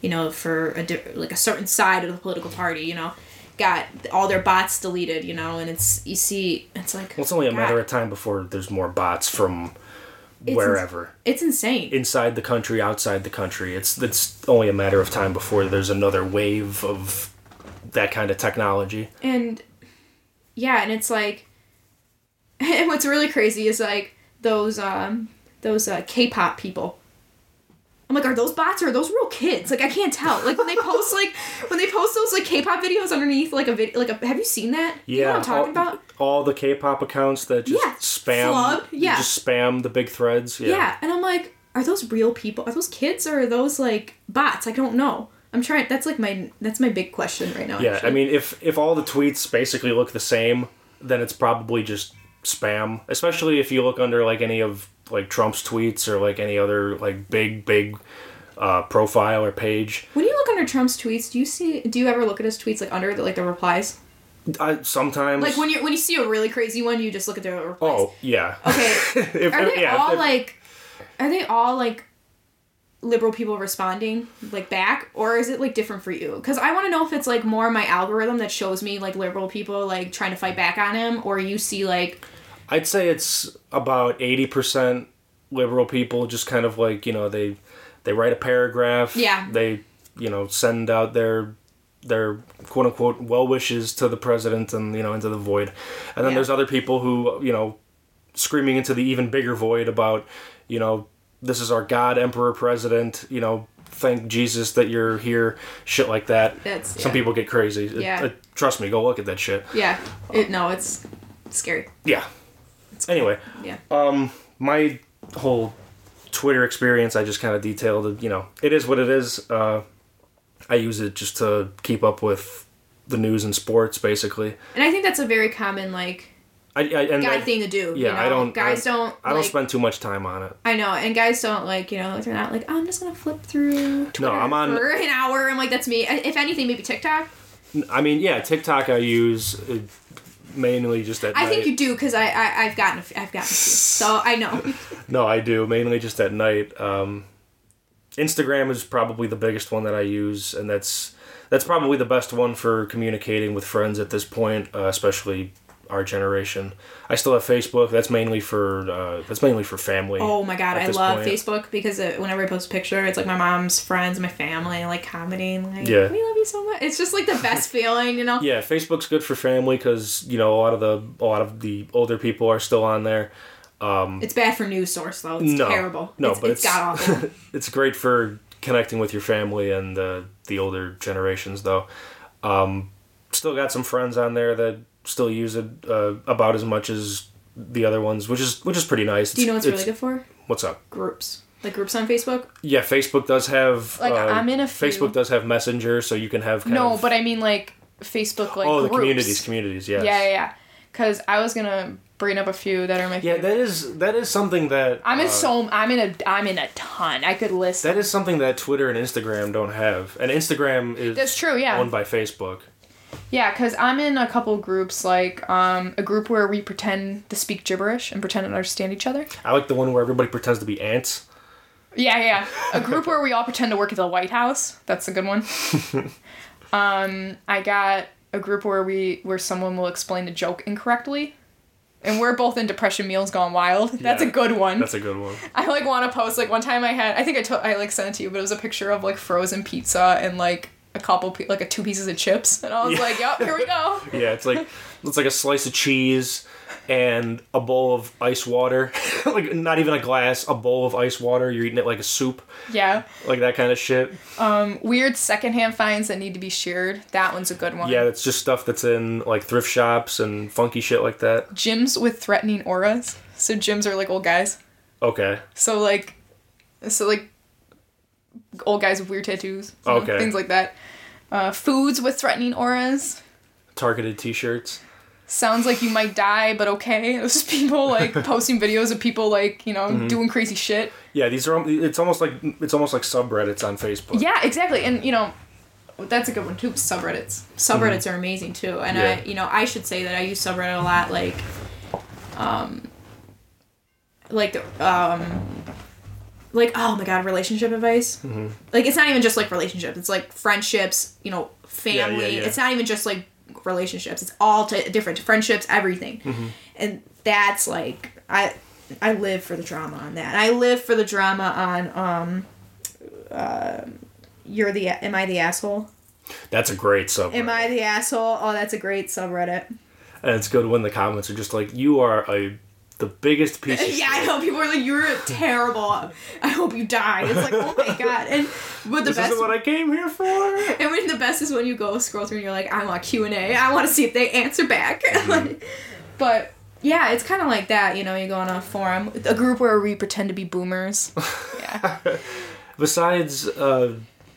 [SPEAKER 2] you know, for a di- like a certain side of the political party, you know, got all their bots deleted, you know, and it's you see it's like
[SPEAKER 1] Well, it's only a
[SPEAKER 2] God.
[SPEAKER 1] matter of time before there's more bots from
[SPEAKER 2] It's
[SPEAKER 1] wherever.
[SPEAKER 2] It's insane.
[SPEAKER 1] inside the country, outside the country. It's it's only a matter of time before there's another wave of that kind of technology.
[SPEAKER 2] and yeah, and it's like and what's really crazy is like those um those uh, K-pop people. I'm like, are those bots or are those real kids? Like, I can't tell. Like when they post like when they post those like K-pop videos underneath like a video, like a, have you seen that? Yeah, you know what I'm talking
[SPEAKER 1] all,
[SPEAKER 2] about.
[SPEAKER 1] all the K-pop accounts that just
[SPEAKER 2] Yeah,
[SPEAKER 1] spam,
[SPEAKER 2] flood, yeah.
[SPEAKER 1] just spam the big threads. Yeah,
[SPEAKER 2] Yeah. and I'm like, are those real people? Are those kids or are those like bots? I don't know. I'm trying. That's like my that's my big question right now.
[SPEAKER 1] Yeah, I mean, if if all the tweets basically look the same, then it's probably just spam. Especially if you look under like any of like Trump's tweets or like any other like big big uh, profile or page.
[SPEAKER 2] when you look under Trump's tweets, do you see? Do you ever look at his tweets like under the like the replies?
[SPEAKER 1] I sometimes
[SPEAKER 2] Like when you when you see a really crazy one, you just look at the replies.
[SPEAKER 1] oh yeah.
[SPEAKER 2] Okay.
[SPEAKER 1] If-
[SPEAKER 2] Are they
[SPEAKER 1] yeah,
[SPEAKER 2] all
[SPEAKER 1] if-
[SPEAKER 2] like? Are they all like? Liberal people responding like back or is it like different for you because i want to know if it's like more my algorithm that shows me like liberal people like trying to fight back on him or you see like
[SPEAKER 1] I'd say it's about 80% liberal people just kind of like, you know, they they write a paragraph,
[SPEAKER 2] Yeah.
[SPEAKER 1] they, you know, send out their their quote unquote well wishes to the president and, you know, into the void. And then
[SPEAKER 2] Yeah.
[SPEAKER 1] there's other people who, you know, screaming into the even bigger void about, you know, this is our god emperor president, you know, thank Jesus that you're here, shit like that.
[SPEAKER 2] That's-
[SPEAKER 1] Some
[SPEAKER 2] yeah.
[SPEAKER 1] people get crazy.
[SPEAKER 2] Yeah.
[SPEAKER 1] it- trust me, go look at that shit.
[SPEAKER 2] yeah it no it's scary
[SPEAKER 1] Yeah. Anyway,
[SPEAKER 2] yeah Um,
[SPEAKER 1] my whole Twitter experience, I just kind of detailed. You know, it is what it is. Uh, I use it just to keep up with the news and sports, basically.
[SPEAKER 2] and i think that's a very common like
[SPEAKER 1] I, I and
[SPEAKER 2] guy
[SPEAKER 1] I,
[SPEAKER 2] thing to do
[SPEAKER 1] yeah,
[SPEAKER 2] you know?
[SPEAKER 1] I don't.
[SPEAKER 2] guys
[SPEAKER 1] I,
[SPEAKER 2] don't
[SPEAKER 1] I don't
[SPEAKER 2] like,
[SPEAKER 1] spend too much time on it.
[SPEAKER 2] I know, and guys don't like you know they're not like oh, I'm just gonna flip through Twitter
[SPEAKER 1] I'm on-
[SPEAKER 2] for an hour. I'm like that's me. If anything, maybe TikTok.
[SPEAKER 1] I mean, yeah, TikTok I use uh, mainly just at
[SPEAKER 2] I
[SPEAKER 1] night.
[SPEAKER 2] think you do because I, I I've gotten few, I've gotten few, so I know.
[SPEAKER 1] No, I do mainly just at night. Um, Instagram is probably the biggest one that I use, and that's that's probably the best one for communicating with friends at this point, uh, especially our generation. I still have Facebook. That's mainly for uh, that's mainly for family.
[SPEAKER 2] Oh my god, I love
[SPEAKER 1] point.
[SPEAKER 2] Facebook because it, whenever I post a picture, it's like my mom's friends, my family, like commenting, like
[SPEAKER 1] Yeah.
[SPEAKER 2] we love you so much. It's just like the best feeling, you know.
[SPEAKER 1] Yeah, Facebook's good for family because you know a lot of the a lot of the older people are still on there.
[SPEAKER 2] It's bad for news source though. It's
[SPEAKER 1] no,
[SPEAKER 2] terrible.
[SPEAKER 1] No,
[SPEAKER 2] it's,
[SPEAKER 1] but
[SPEAKER 2] it's
[SPEAKER 1] it's
[SPEAKER 2] god awful.
[SPEAKER 1] it's great for connecting with your family and uh, the older generations, though. Um, still got some friends on there that still use it uh, about as much as the other ones, which is which is pretty nice.
[SPEAKER 2] Do you know what's
[SPEAKER 1] It's-
[SPEAKER 2] really good for?
[SPEAKER 1] What's up?
[SPEAKER 2] Groups. Like groups on Facebook.
[SPEAKER 1] Yeah, Facebook does have
[SPEAKER 2] Like,
[SPEAKER 1] uh,
[SPEAKER 2] I'm in a few.
[SPEAKER 1] Facebook does have Messenger, so you can have kind
[SPEAKER 2] No,
[SPEAKER 1] of,
[SPEAKER 2] but I mean like Facebook like
[SPEAKER 1] oh the communities, communities, yes.
[SPEAKER 2] Yeah, yeah, yeah. Because I was gonna bring up a few that are my
[SPEAKER 1] Yeah,
[SPEAKER 2] favorite.
[SPEAKER 1] that is that is something that
[SPEAKER 2] I'm in
[SPEAKER 1] uh,
[SPEAKER 2] so I'm in a I'm in a ton. I could list.
[SPEAKER 1] that is something that Twitter and Instagram don't have, and Instagram is
[SPEAKER 2] That's true, yeah.
[SPEAKER 1] owned by Facebook.
[SPEAKER 2] Yeah, because I'm in a couple groups, like um, a group where we pretend to speak gibberish and pretend to understand each other.
[SPEAKER 1] I like the one where everybody pretends to be ants.
[SPEAKER 2] Yeah, yeah. A group where we all pretend to work at the White House. That's a good one. um, I got a group where we where someone will explain a joke incorrectly. And we're both in depression meals gone wild. That's
[SPEAKER 1] Yeah,
[SPEAKER 2] a good one.
[SPEAKER 1] That's a good one.
[SPEAKER 2] I like want to post like one time I had I think I told I like sent it to you, but it was a picture of like frozen pizza and like a couple like a two pieces of chips, and I was
[SPEAKER 1] Yeah.
[SPEAKER 2] like, "Yep, here we go."
[SPEAKER 1] Yeah, it's like it's like a slice of cheese and a bowl of ice water. like not even a glass, a bowl of ice water. You're eating it like a soup,
[SPEAKER 2] Yeah.
[SPEAKER 1] like that kind of shit.
[SPEAKER 2] Um, weird secondhand finds that need to be shared. That one's a good one.
[SPEAKER 1] Yeah, that's just stuff that's in like thrift shops and funky shit like that.
[SPEAKER 2] Jims with threatening auras. So Jims are like old guys.
[SPEAKER 1] Okay.
[SPEAKER 2] So like, so like, old guys with weird tattoos. you know,
[SPEAKER 1] Okay.
[SPEAKER 2] Things like that. Uh, foods with threatening auras.
[SPEAKER 1] Targeted t-shirts.
[SPEAKER 2] Sounds like you might die, but okay. It's just people like posting videos of people like you know
[SPEAKER 1] Mm-hmm.
[SPEAKER 2] doing crazy shit.
[SPEAKER 1] Yeah, these are it's almost like it's almost like subreddits on Facebook.
[SPEAKER 2] Yeah, exactly. And you know, that's a good one too. Subreddits. Subreddits are amazing too. And I,
[SPEAKER 1] Mm-hmm.
[SPEAKER 2] You know, I should say that I use subreddit a lot. Like, um, like the um, like oh my god, relationship advice.
[SPEAKER 1] Mm-hmm.
[SPEAKER 2] Like it's not even just like relationships. It's like friendships. You know,
[SPEAKER 1] yeah,
[SPEAKER 2] family.
[SPEAKER 1] yeah.
[SPEAKER 2] It's not even just like relationships. It's all to different friendships, everything.
[SPEAKER 1] Mm-hmm.
[SPEAKER 2] And that's like I I live for the drama on that. I live for the drama on um, uh, you're the am I the asshole?
[SPEAKER 1] That's a great subreddit.
[SPEAKER 2] Am I the asshole? Oh, that's a great subreddit.
[SPEAKER 1] And it's good when the comments are just like, "You are a the biggest piece." of
[SPEAKER 2] Yeah, I
[SPEAKER 1] shit."
[SPEAKER 2] know people are like, "You're terrible. I hope you die." It's like, oh my god. And what the
[SPEAKER 1] This
[SPEAKER 2] best
[SPEAKER 1] isn't what I came here for.
[SPEAKER 2] And when the best is when you go scroll through and you're like, I want Q and A. I want to see if they answer back. Like, but yeah, it's kind of like that. You know, you go on a forum, a group where we pretend to be boomers. Yeah.
[SPEAKER 1] Besides uh,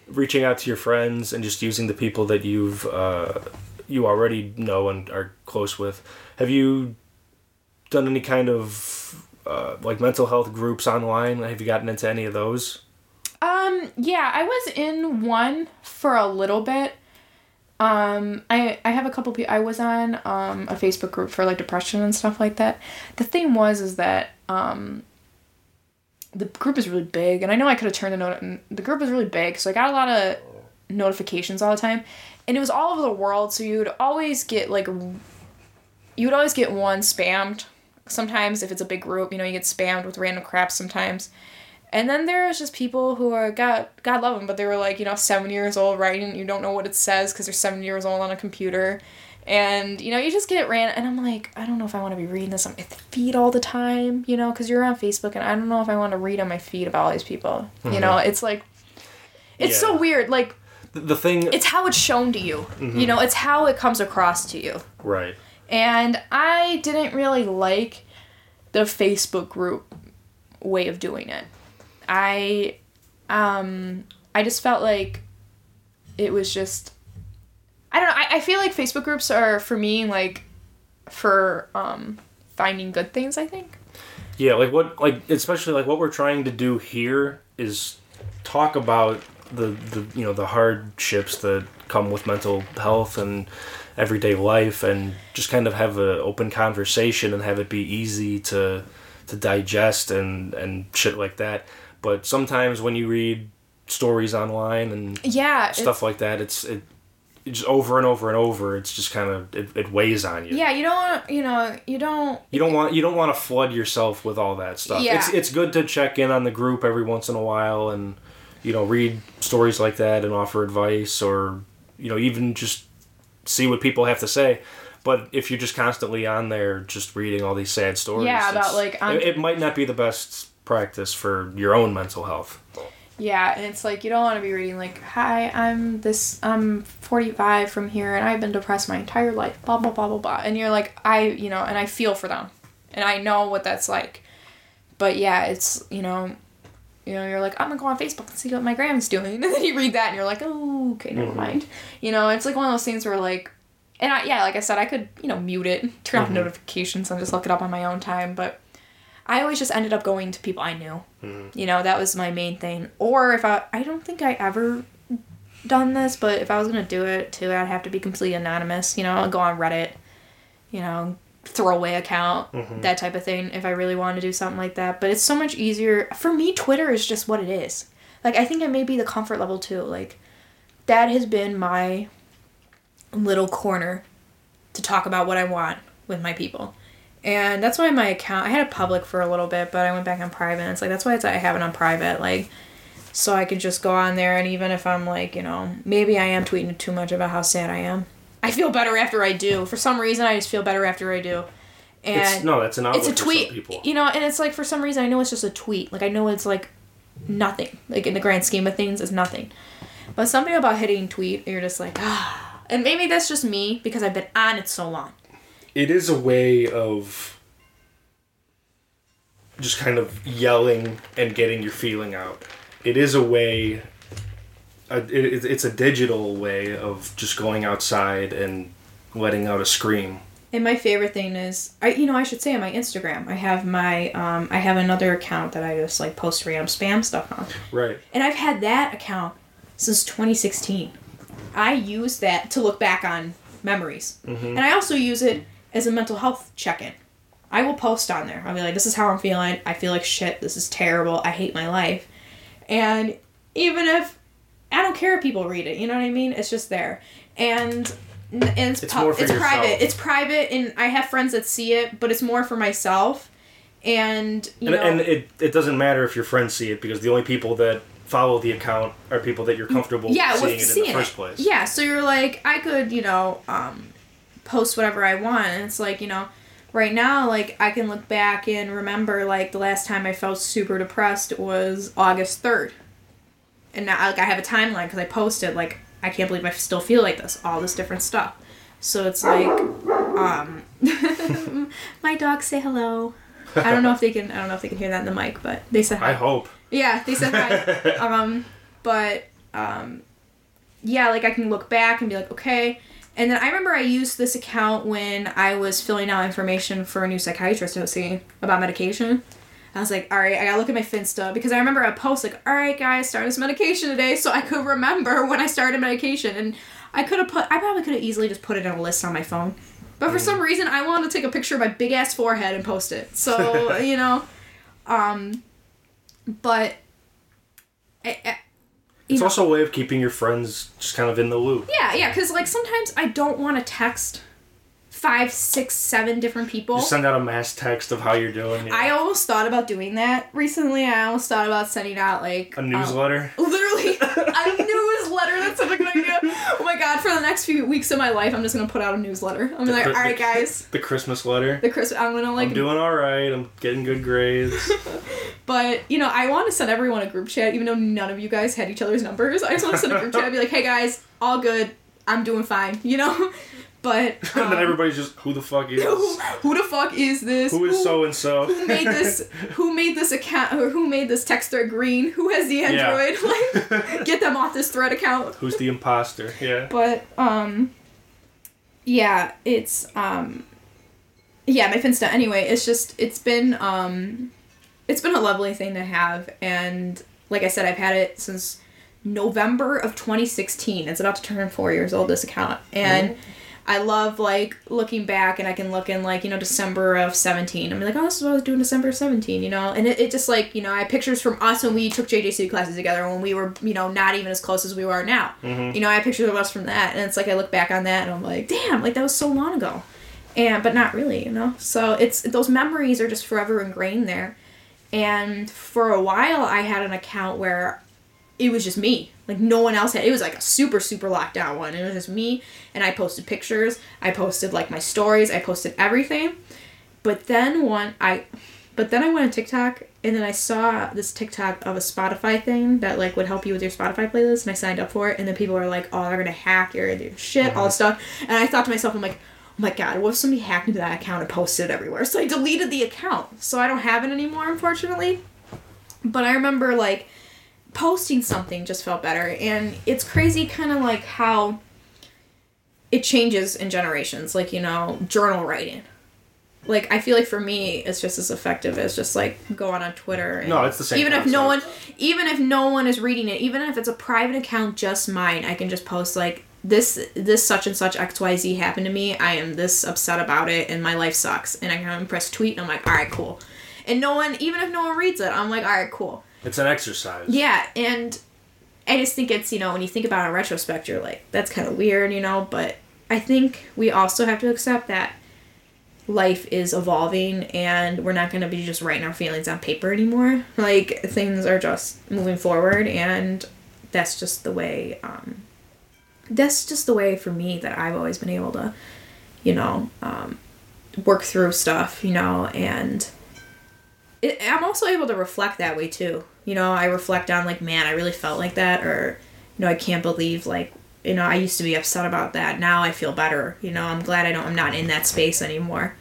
[SPEAKER 1] reaching out to your friends and just using the people that you've uh, you already know and are close with, have you done any kind of uh, like mental health groups online? Have you gotten into any of those?
[SPEAKER 2] Um. Yeah, I was in one for a little bit. Um. I I have a couple people. I was on um a Facebook group for like depression and stuff like that. The thing was is that um. The group is really big, and I know I could have turned the note. The group is really big, so I got a lot of notifications all the time, and it was all over the world. So you would always get like, you would always get one spammed. Sometimes if it's a big group, you know, you get spammed with random crap sometimes. And then there's just people who are God, God love them, but they were like you know seven years old writing. You don't know what it says because they're seven years old on a computer, and you know you just get it ran. And I'm like, I don't know if I want to be reading this on my feed all the time, you know, because you're on Facebook, and I don't know if I want to read on my feed about all these people. You know, mm-hmm. it's like, it's so weird. Like
[SPEAKER 1] The, the thing,
[SPEAKER 2] it's how it's shown to you. You mm-hmm. know, it's how it comes across to you.
[SPEAKER 1] right?
[SPEAKER 2] And I didn't really like the Facebook group way of doing it. I um I just felt like it was just I don't know, I, I feel like Facebook groups are for me like for um finding good things, I think.
[SPEAKER 1] Yeah, like what, like especially like what we're trying to do here is talk about the the you know the hardships that come with mental health and everyday life, and just kind of have an open conversation and have it be easy to to digest and and shit like that. But sometimes when you read stories online and
[SPEAKER 2] Yeah.
[SPEAKER 1] stuff like that, it's it, just over and over and over. It's just kind of it, it weighs on you.
[SPEAKER 2] yeah, you don't you know, you don't
[SPEAKER 1] You don't want you don't want to flood yourself with all that stuff.
[SPEAKER 2] Yeah.
[SPEAKER 1] It's it's good to check in on the group every once in a while and you know read stories like that and offer advice or you know even just see what people have to say. But if you're just constantly on there just reading all these sad stories,
[SPEAKER 2] Yeah, about, like, I'm-
[SPEAKER 1] it, it might not be the best practice for your own mental health.
[SPEAKER 2] Yeah, and it's like you don't want to be reading like, "Hi, I'm this I'm 45 from here and I've been depressed my entire life." blah blah blah blah blah. And you're like, "I, you know, and I feel for them. And I know what that's like." But yeah, it's, you know, you know, you're like, "I'm to go on Facebook and see what my grandma's doing." And then you read that and you're like, "Oh, okay, never mm-hmm. mind." You know, it's like one of those things where like and I, yeah, like I said, I could, you know, mute it, turn off mm-hmm. notifications and just look it up on my own time, but I always just ended up going to people I knew. Mm-hmm. You know, that was my main thing. Or if I, I don't think I ever done this, but if I was gonna do it too, I'd have to be completely anonymous. You know, I'd go on Reddit, you know, throwaway account, mm-hmm. that type of thing. If I really want to do something like that, but it's so much easier for me. Twitter is just what it is. Like I think it may be the comfort level too. Like that has been my little corner to talk about what I want with my people. And that's why my account I had it public for a little bit, but I went back on private. And it's like that's why it's I have it on private, like so I could just go on there and even if I'm like, you know, maybe I am tweeting too much about how sad I am. I feel better after I do. For some reason I just feel better after I do. And
[SPEAKER 1] It's no, that's an outlet
[SPEAKER 2] it's a tweet
[SPEAKER 1] people.
[SPEAKER 2] you know and it's like for some reason i know it's just a tweet like i know it's like nothing like in the grand scheme of things it's nothing but something about hitting tweet you're just like ah and maybe that's just me because i've been on it so long
[SPEAKER 1] it is a way of just kind of yelling and getting your feeling out. It is a way. A, it, it's a digital way of just going outside and letting out a scream.
[SPEAKER 2] and my favorite thing is i you know i should say on my instagram i have my um i have another account that i just like post random spam stuff on.
[SPEAKER 1] Right.
[SPEAKER 2] and i've had that account since 2016 i use that to look back on memories. And i also use it as a mental health check-in. I will post on there. I'll be like this is how i'm feeling. I feel like shit. This is terrible. I hate my life. And even if i don't care if people read it you know what i mean? It's just there. And and it's
[SPEAKER 1] It's
[SPEAKER 2] pu- it's private. It's private and i have friends that see it but it's more for myself. And you
[SPEAKER 1] And,
[SPEAKER 2] know,
[SPEAKER 1] and it, it doesn't matter if your friends see it because the only people that follow the account are people that you're comfortable
[SPEAKER 2] yeah,
[SPEAKER 1] seeing
[SPEAKER 2] with
[SPEAKER 1] it in
[SPEAKER 2] seeing
[SPEAKER 1] the first
[SPEAKER 2] it.
[SPEAKER 1] place.
[SPEAKER 2] Yeah, so you're like, I could, you know, um, post whatever I want, and it's like, you know, right now, like I can look back and remember, like the last time I felt super depressed was August third, and now like I have a timeline because I posted like I can't believe I still feel like this, all this different stuff. So it's like, um, my dogs say hello. I don't know if they can. I don't know if they can hear that in the mic, but they said hi.
[SPEAKER 1] I hope.
[SPEAKER 2] Yeah, they said hi. um, but um, yeah, like I can look back and be like, okay. And then I remember I used this account when I was filling out information for a new psychiatrist I was seeing about medication. I was like, all right, I gotta look at my Finsta because I remember I post like, all right, guys, start this medication today, so I could remember when I started medication. And I could have put, I probably could have easily just put it on a list on my phone, but for some reason I wanted to take a picture of my big ass forehead and post it. So you know, um, but. I, I,
[SPEAKER 1] It's
[SPEAKER 2] know-
[SPEAKER 1] also a way of keeping your friends just kind of in the loop.
[SPEAKER 2] yeah, yeah, because like sometimes I don't want to text five, six, seven different people.
[SPEAKER 1] Just send out a mass text of how you're doing. you know,
[SPEAKER 2] I almost thought about doing that recently. I almost thought about sending out like
[SPEAKER 1] a
[SPEAKER 2] um,
[SPEAKER 1] newsletter.
[SPEAKER 2] literally a newsletter. That's such a good idea. Oh my god! For the next few weeks of my life, I'm just gonna put out a newsletter. I'm gonna be like, all
[SPEAKER 1] The- the-
[SPEAKER 2] guys,
[SPEAKER 1] The Christmas letter.
[SPEAKER 2] the Christmas. I'm gonna like
[SPEAKER 1] I'm doing all right. I'm getting good grades.
[SPEAKER 2] But you know, I want to send everyone a group chat, even though none of you guys had each other's numbers. I just want to send a group chat and be like, "Hey guys, all good. I'm doing fine." You know. But
[SPEAKER 1] and then
[SPEAKER 2] um,
[SPEAKER 1] everybody's just, who the fuck is?
[SPEAKER 2] who, who the fuck is this?
[SPEAKER 1] Who is so and so?
[SPEAKER 2] Who made this? Who made this account? Or who made this text thread green? Who has the Android? Like, get them off this thread account.
[SPEAKER 1] Who's the imposter? Yeah.
[SPEAKER 2] But um, yeah, it's um, yeah, my Finsta. Anyway, it's just it's been um, it's been a lovely thing to have, and like I said, I've had it since November of 2016. It's about to turn four years old. This account, and I love like looking back, and I can look in like you know December of 17. I'm like, oh, this is what I was doing December of 17. You know, and it, it just like you know I have pictures from us when we took JJC classes together when we were you know not even as close as we are now. Mm-hmm. You know, I have pictures of us from that, and it's like I look back on that, and I'm like, damn, like that was so long ago and but not really you know so it's those memories are just forever ingrained there and for a while i had an account where it was just me like no one else had it was like a super super locked down one it was just me and i posted pictures i posted like my stories i posted everything but then one i but then i went on tiktok and then i saw this tiktok of a spotify thing that like would help you with your spotify playlist and i signed up for it and then people were like oh they're gonna hack your, your shit all this stuff and i thought to myself i'm like oh my god, what if somebody hacked into that account and posted it everywhere? So I deleted the account. So I don't have it anymore, unfortunately. But I remember like posting something just felt better. And it's crazy kind of like how it changes in generations. Like, you know, journal writing. Like I feel like for me it's just as effective as just like going on Twitter and
[SPEAKER 1] No, it's the same
[SPEAKER 2] even if no one even if no one is reading it, even if it's a private account just mine, I can just post like this this such and such XYZ happened to me. I am this upset about it and my life sucks. And I can press tweet and I'm like, all right, cool. And no one even if no one reads it, I'm like, all right, cool.
[SPEAKER 1] It's an exercise.
[SPEAKER 2] Yeah, and I just think it's, you know, when you think about it in retrospect, you're like, that's kind of weird, you know, but I think we also have to accept that life is evolving and we're not going to be just writing our feelings on paper anymore. Like, things are just moving forward, and that's just the way, um, that's just the way for me that I've always been able to, you know, um, work through stuff, you know, and it, I'm also able to reflect that way too. You know, I reflect on like, man, I really felt like that, or you know, I can't believe like, you know, I used to be upset about that. Now I feel better. You know, I'm glad I don't. I'm not in that space anymore.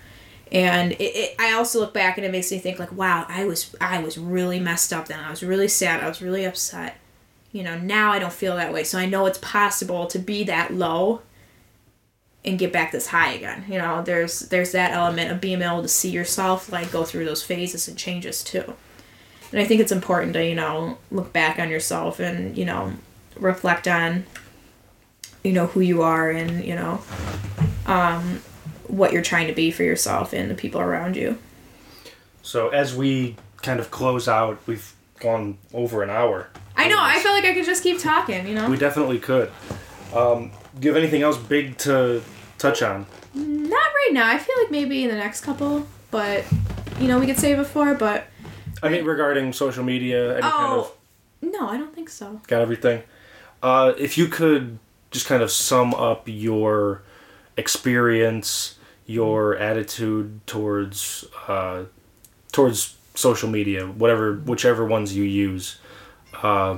[SPEAKER 2] And it, it, I also look back and it makes me think like, wow, I was I was really messed up then. I was really sad. I was really upset. You know, now I don't feel that way. So I know it's possible to be that low and get back this high again. You know, there's there's that element of being able to see yourself like go through those phases and changes too. And I think it's important to, you know, look back on yourself and, you know, reflect on you know who you are and, you know, um what you're trying to be for yourself and the people around you.
[SPEAKER 1] So as we kind of close out, we've gone over an hour.
[SPEAKER 2] I know, I feel like I could just keep talking, you know.
[SPEAKER 1] We definitely could. Um, do you have anything else big to touch on?
[SPEAKER 2] Not right now. I feel like maybe in the next couple, but you know we could say before, but
[SPEAKER 1] I mean, regarding social media, any kind of
[SPEAKER 2] oh no, I don't think so.
[SPEAKER 1] got everything. Uh, if you could just kind of sum up your experience, your attitude towards uh, towards social media, whatever, whichever ones you use. Uh,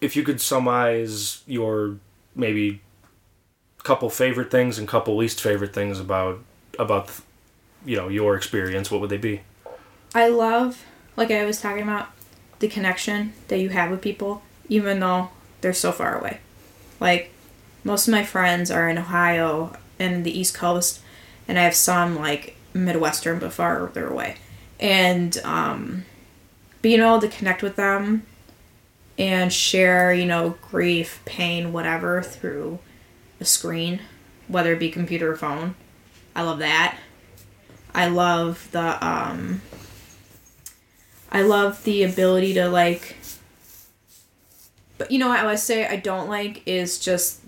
[SPEAKER 1] if you could summarize your maybe couple favorite things and couple least favorite things about about you know your experience, what would they be?
[SPEAKER 2] I love, like I was talking about, the connection that you have with people, even though they're so far away. Like, most of my friends are in Ohio and the East Coast, and I have some, like, Midwestern but farther away. And, um, being able to connect with them and share, you know, grief, pain, whatever through a screen, whether it be computer or phone. I love that. I love the, um, I love the ability to like but you know what I would say I don't like is just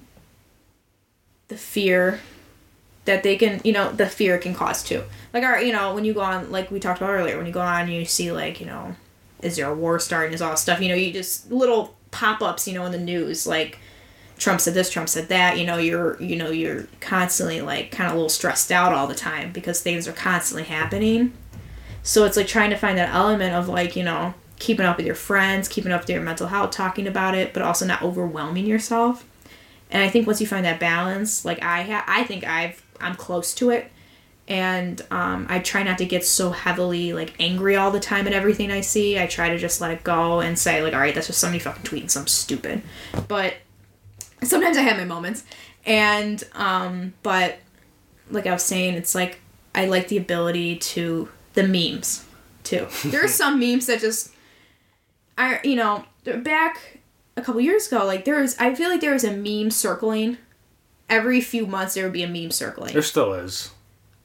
[SPEAKER 2] the fear that they can you know the fear can cause too. Like our you know when you go on like we talked about earlier when you go on you see like you know is there a war starting is all stuff you know you just little pop-ups you know in the news like Trump said this Trump said that you know you're you know you're constantly like kind of a little stressed out all the time because things are constantly happening so it's like trying to find that element of like, you know, keeping up with your friends, keeping up with your mental health, talking about it, but also not overwhelming yourself. And I think once you find that balance, like I ha- I think I've I'm close to it. And um, I try not to get so heavily like angry all the time at everything I see. I try to just let it go and say like, all right, that's just somebody fucking tweeting something stupid. But sometimes I have my moments, and um, but like I was saying, it's like I like the ability to the memes too. there are some memes that just I you know back a couple years ago like there was I feel like there was a meme circling every few months there would be a meme circling.
[SPEAKER 1] There still is.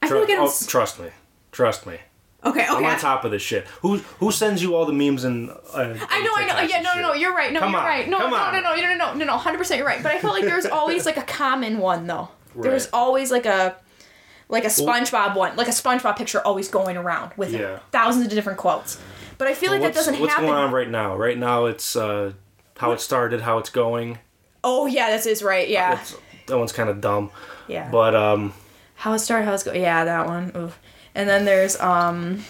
[SPEAKER 2] I feel like
[SPEAKER 1] oh,
[SPEAKER 2] it's
[SPEAKER 1] trust me, trust me.
[SPEAKER 2] okay
[SPEAKER 1] I'm on top of this shit. Who who sends you all the memes and? Uh,
[SPEAKER 2] I know, I know. Yeah, no, no, no. You're right. No,
[SPEAKER 1] Come
[SPEAKER 2] you're
[SPEAKER 1] on,
[SPEAKER 2] right. No,
[SPEAKER 1] come
[SPEAKER 2] no,
[SPEAKER 1] on.
[SPEAKER 2] no, no, no, no, no, no, no. Hundred percent, you're right. But I felt like there's always like a common one though. There's
[SPEAKER 1] Right.
[SPEAKER 2] always like a like a SpongeBob one, like a SpongeBob picture always going around with
[SPEAKER 1] Yeah.
[SPEAKER 2] thousands of different quotes. But I feel like that doesn't
[SPEAKER 1] what's
[SPEAKER 2] happen.
[SPEAKER 1] going on right now? Right now, it's uh, how it started, how it's going.
[SPEAKER 2] Oh yeah, this is right. Yeah,
[SPEAKER 1] It's, that one's kind of dumb,
[SPEAKER 2] yeah.
[SPEAKER 1] but um,
[SPEAKER 2] how it started, how it's going. Yeah, that one. Oof. And then there's um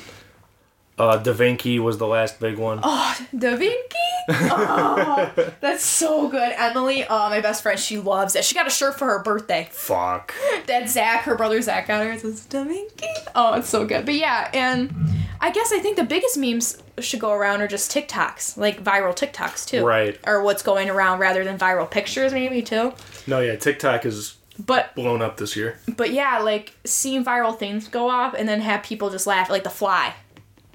[SPEAKER 1] uh, Da Vinci was the last big one.
[SPEAKER 2] Oh, Da Vinci. Oh, that's so good. Emily, uh, my best friend, she loves it. She got a shirt for her birthday.
[SPEAKER 1] Fuck.
[SPEAKER 2] that Zach, her brother Zach, got her. It says Da Vinci. Oh, it's so good. But yeah, and I guess I think the biggest memes should go around are just TikToks, like viral TikToks too.
[SPEAKER 1] Right.
[SPEAKER 2] Or what's going around rather than viral pictures, maybe too.
[SPEAKER 1] No, yeah, TikTok is
[SPEAKER 2] But
[SPEAKER 1] blown up this year.
[SPEAKER 2] but yeah, like seeing viral things go off and then have people just laugh, like The Fly.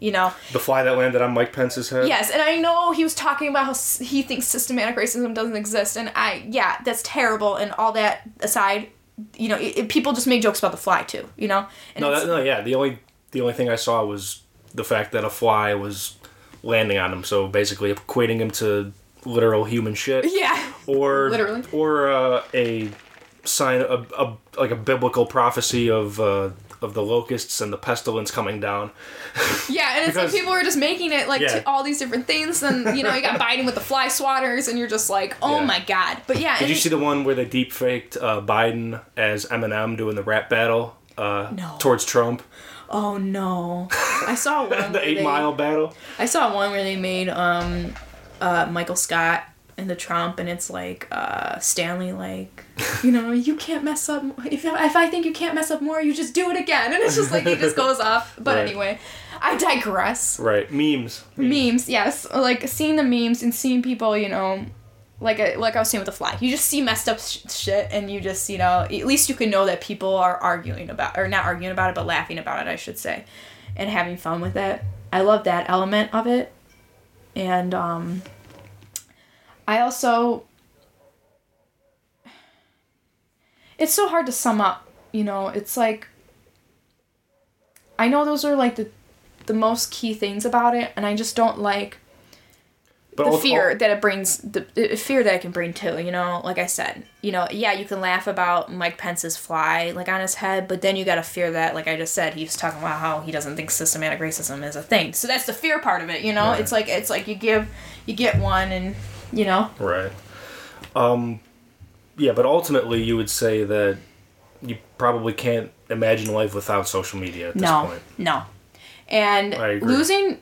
[SPEAKER 2] You know,
[SPEAKER 1] The fly that landed on Mike Pence's head.
[SPEAKER 2] Yes, and I know he was talking about how he thinks systematic racism doesn't exist, and I, yeah, that's terrible. And all that aside, you know, it, it- people just make jokes about the fly too, you know. And
[SPEAKER 1] No, that, no, yeah. The only the only thing I saw was the fact that a fly was landing on him. So basically, equating him to literal human shit.
[SPEAKER 2] yeah,
[SPEAKER 1] or
[SPEAKER 2] Literally.
[SPEAKER 1] or uh, a sign a, a like a biblical prophecy of uh, of the locusts and the pestilence coming down.
[SPEAKER 2] yeah, and it's like people are just making it like
[SPEAKER 1] Yeah.
[SPEAKER 2] to all these different things, and you know, you got Biden with the fly swatters, and you're just like, oh
[SPEAKER 1] Yeah.
[SPEAKER 2] my god. But yeah,
[SPEAKER 1] Did you see the one where they deep faked uh, Biden as Eminem doing the rap battle uh,
[SPEAKER 2] No.
[SPEAKER 1] towards Trump,
[SPEAKER 2] oh no, I saw one.
[SPEAKER 1] the Eight
[SPEAKER 2] they-
[SPEAKER 1] Mile battle?
[SPEAKER 2] I saw one where they made um uh Michael Scott into Trump and it's like uh Stanley like you know you can't mess up if if I think you can't mess up more you just do it again. And it's just like he just goes off. But
[SPEAKER 1] Right.
[SPEAKER 2] anyway I digress.
[SPEAKER 1] Right, memes.
[SPEAKER 2] memes yes. Like seeing the memes and seeing people you know like I, like I was saying with the fly you just see messed up sh- shit and you just you know at least you can know that people are arguing about or not arguing about it but laughing about it I should say and having fun with it. I love that element of it. And um I also it's so hard to sum up you know it's like I know those are like the the most key things about it and I just don't like
[SPEAKER 1] But
[SPEAKER 2] the fear that it brings the, the fear that it can bring too you know like i said. You know yeah you can laugh about mike pence's fly like on his head but then you gotta fear that like i just said he's talking about how he doesn't think systematic racism is a thing. So that's the fear part of it you know?
[SPEAKER 1] Right.
[SPEAKER 2] it's like it's like you give you get one and you know
[SPEAKER 1] Right. Um, yeah, but ultimately, you would say that you probably can't imagine life without social media at this
[SPEAKER 2] no
[SPEAKER 1] point.
[SPEAKER 2] no and losing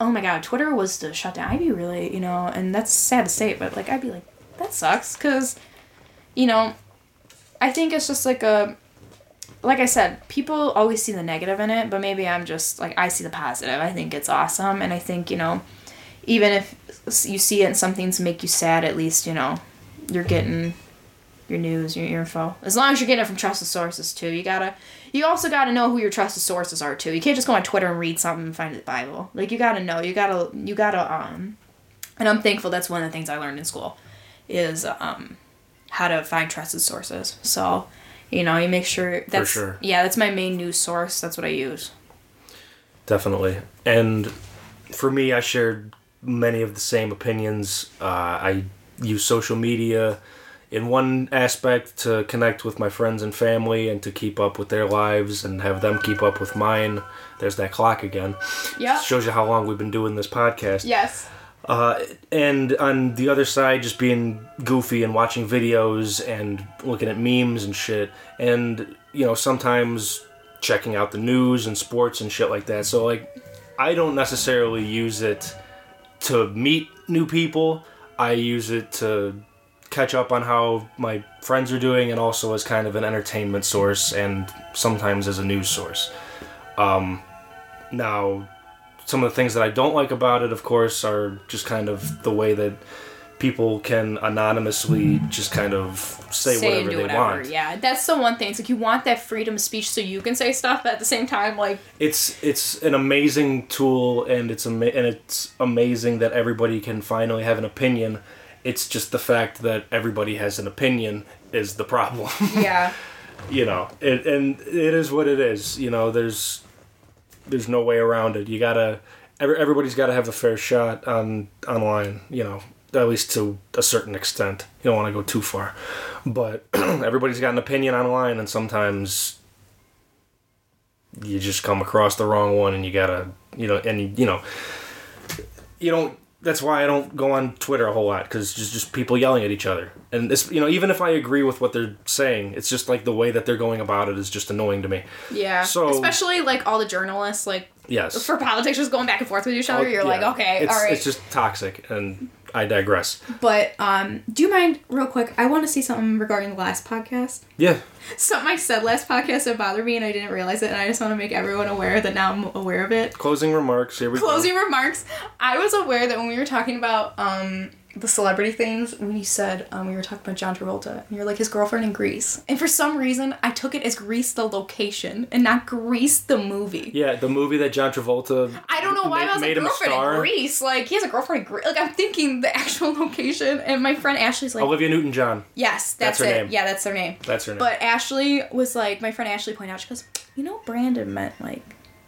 [SPEAKER 2] oh my god twitter was to shut down i'd be really you know and that's sad to say but like i'd be like that sucks because you know i think it's just like a like i said people always see the negative in it but maybe i'm just like i see the positive i think it's awesome and i think you know even if you see it and some things make you sad at least you know you're getting your news, your info. As long as you're getting it from trusted sources too. You gotta you also gotta know who your trusted sources are too. You can't just go on Twitter and read something and find the Bible. Like you gotta know. You gotta you gotta um and I'm thankful that's one of the things I learned in school is um how to find trusted sources. So, you know, you make sure that's
[SPEAKER 1] sure.
[SPEAKER 2] yeah, that's my main news source. That's what I use.
[SPEAKER 1] Definitely. And for me, I shared many of the same opinions. Uh, I use social media in one aspect to connect with my friends and family and to keep up with their lives and have them keep up with mine. There's that clock again.
[SPEAKER 2] Yeah.
[SPEAKER 1] Shows you how long we've been doing this podcast.
[SPEAKER 2] Yes.
[SPEAKER 1] Uh, and on the other side, just being goofy and watching videos and looking at memes and shit. And, you know, sometimes checking out the news and sports and shit like that. So, like, I don't necessarily use it to meet new people. I use it to catch up on how my friends are doing and also as kind of an entertainment source and sometimes as a news source. Um, now, some of the things that I don't like about it, of course, are just kind of the way that people can anonymously just kind of say,
[SPEAKER 2] say
[SPEAKER 1] whatever they
[SPEAKER 2] whatever.
[SPEAKER 1] want.
[SPEAKER 2] Yeah, that's the one thing. It's like you want that freedom of speech so you can say stuff, but at the same time, like
[SPEAKER 1] It's it's an amazing tool, and it's ama- and it's amazing that everybody can finally have an opinion. It's just the fact that everybody has an opinion is the problem.
[SPEAKER 2] yeah,
[SPEAKER 1] you know, it, and it is what it is. You know, there's there's no way around it. You gotta everybody's got to have a fair shot on online. You know, at least to a certain extent. You don't want to go too far, but everybody's got an opinion online, and sometimes you just come across the wrong one, and you gotta you know, and you, you know, you don't. That's why I don't go on Twitter a whole lot because just just people yelling at each other, and this you know even if I agree with what they're saying, it's just like the way that they're going about it is just annoying to me.
[SPEAKER 2] yeah.
[SPEAKER 1] So-
[SPEAKER 2] especially like all the journalists, like
[SPEAKER 1] Yes,
[SPEAKER 2] for politics, just going back and forth with each other. You're
[SPEAKER 1] Yeah.
[SPEAKER 2] like, okay,
[SPEAKER 1] it's,
[SPEAKER 2] all right.
[SPEAKER 1] It's just toxic, and I digress.
[SPEAKER 2] But um, do you mind real quick? I want to see something regarding the last podcast.
[SPEAKER 1] Yeah,
[SPEAKER 2] Something I said last podcast that bothered me, and I didn't realize it, and I just want to make everyone aware that now I'm aware of it.
[SPEAKER 1] closing remarks. Here we
[SPEAKER 2] Closing remarks. I was aware that when we were talking about um the celebrity things, we said um, we were talking about John Travolta, and you're like his girlfriend in Greece, and for some reason I took it as Greece the location and not Grease the movie.
[SPEAKER 1] Yeah, the movie that John Travolta.
[SPEAKER 2] I don't know why I was like
[SPEAKER 1] a
[SPEAKER 2] girlfriend in Greece. Like he has a girlfriend in Greece. Like I'm thinking the actual location, and my friend Ashley's like,
[SPEAKER 1] Olivia Newton John.
[SPEAKER 2] yes, that's,
[SPEAKER 1] That's her
[SPEAKER 2] it.
[SPEAKER 1] name.
[SPEAKER 2] Yeah, that's her name.
[SPEAKER 1] That's her name.
[SPEAKER 2] But Ashley was like, my friend Ashley pointed out, she goes, you know, Brandon meant like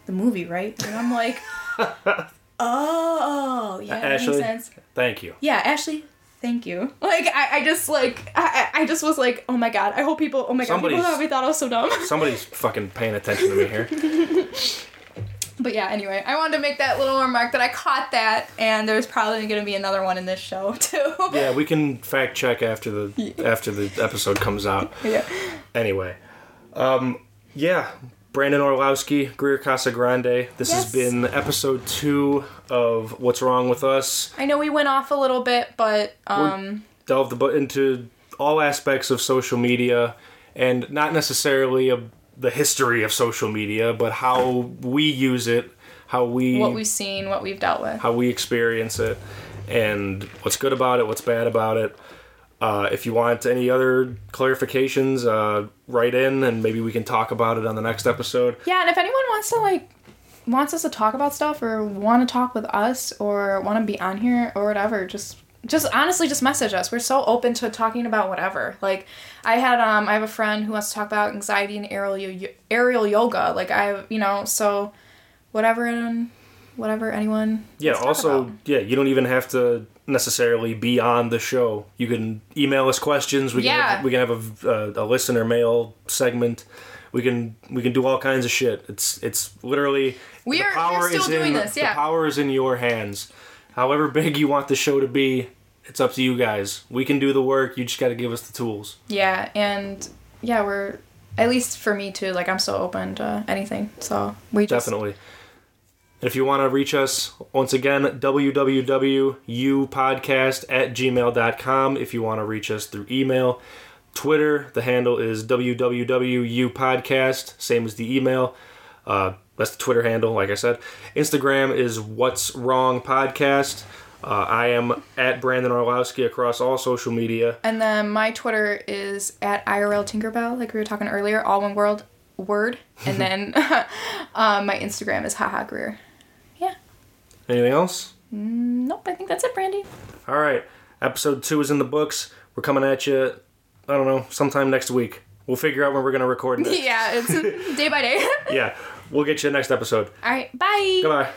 [SPEAKER 2] the movie, right? And I'm like, oh, yeah, that
[SPEAKER 1] Ashley?
[SPEAKER 2] makes sense.
[SPEAKER 1] Thank you.
[SPEAKER 2] Yeah, Ashley, thank you. Like, I, I just like, I, I just was like, oh my god, I hope people, oh my god, people
[SPEAKER 1] Somebody's-
[SPEAKER 2] probably thought I was so dumb.
[SPEAKER 1] Somebody's fucking paying attention to me here.
[SPEAKER 2] But yeah, anyway, I wanted to make that little remark that I caught that, and there's probably going to be another one in this show too.
[SPEAKER 1] Yeah, we can fact check after the after the episode comes out.
[SPEAKER 2] yeah.
[SPEAKER 1] Anyway, um, yeah, Brandon Orlowski, Greer Casagrande. This has been episode two of What's Wrong with Us.
[SPEAKER 2] I know we went off a little bit, but um,
[SPEAKER 1] Delved abo- into all aspects of social media, and not necessarily a, the history of social media, but how we use it, how we
[SPEAKER 2] what we've seen, what we've dealt with.
[SPEAKER 1] how we experience it, and what's good about it, what's bad about it. Uh, if you want any other clarifications, uh, write in and maybe we can talk about it on the next episode.
[SPEAKER 2] Yeah, and if anyone wants to like wants us to talk about stuff or want to talk with us or want to be on here or whatever, just just honestly just message us. We're so open to talking about whatever. Like I had um I have a friend who wants to talk about anxiety and aerial yo- aerial yoga. Like I you know, so whatever and whatever anyone.
[SPEAKER 1] Yeah.
[SPEAKER 2] wants to talk
[SPEAKER 1] Also, yeah, you don't even have to necessarily be on the show. You can email us questions. We can
[SPEAKER 2] Yeah.
[SPEAKER 1] have, we can have a, a, a listener mail segment. We can we can do all kinds of shit. It's it's literally
[SPEAKER 2] We
[SPEAKER 1] the
[SPEAKER 2] are-
[SPEAKER 1] power
[SPEAKER 2] still
[SPEAKER 1] is
[SPEAKER 2] doing
[SPEAKER 1] in
[SPEAKER 2] this, yeah.
[SPEAKER 1] the power is in your hands. However big you want the show to be, it's up to you guys. We can do the work. You just got to give us the tools.
[SPEAKER 2] yeah, and yeah, we're at least for me too. Like I'm so open to anything. So we just
[SPEAKER 1] Definitely. If you want to reach us, once again, www.upodcast at gmail.com if you want to reach us through email. Twitter, the handle is www.upodcast, same as the email. Uh, that's the Twitter handle, like I said. Instagram is What's Wrong Podcast. Uh, I am at Brandon Orlowski across all social media.
[SPEAKER 2] And then my Twitter is at IRL Tinkerbell, like we were talking earlier, all one world word. And then um, my Instagram is haha Greer.
[SPEAKER 1] Anything else?
[SPEAKER 2] Mm, nope, I think that's it, Brandy.
[SPEAKER 1] All right. Episode two is in the books. We're coming at you, I don't know, sometime next week. We'll figure out when we're going to record next.
[SPEAKER 2] Yeah, it's day by day.
[SPEAKER 1] yeah, we'll get you the next episode.
[SPEAKER 2] All right, bye.
[SPEAKER 1] Goodbye.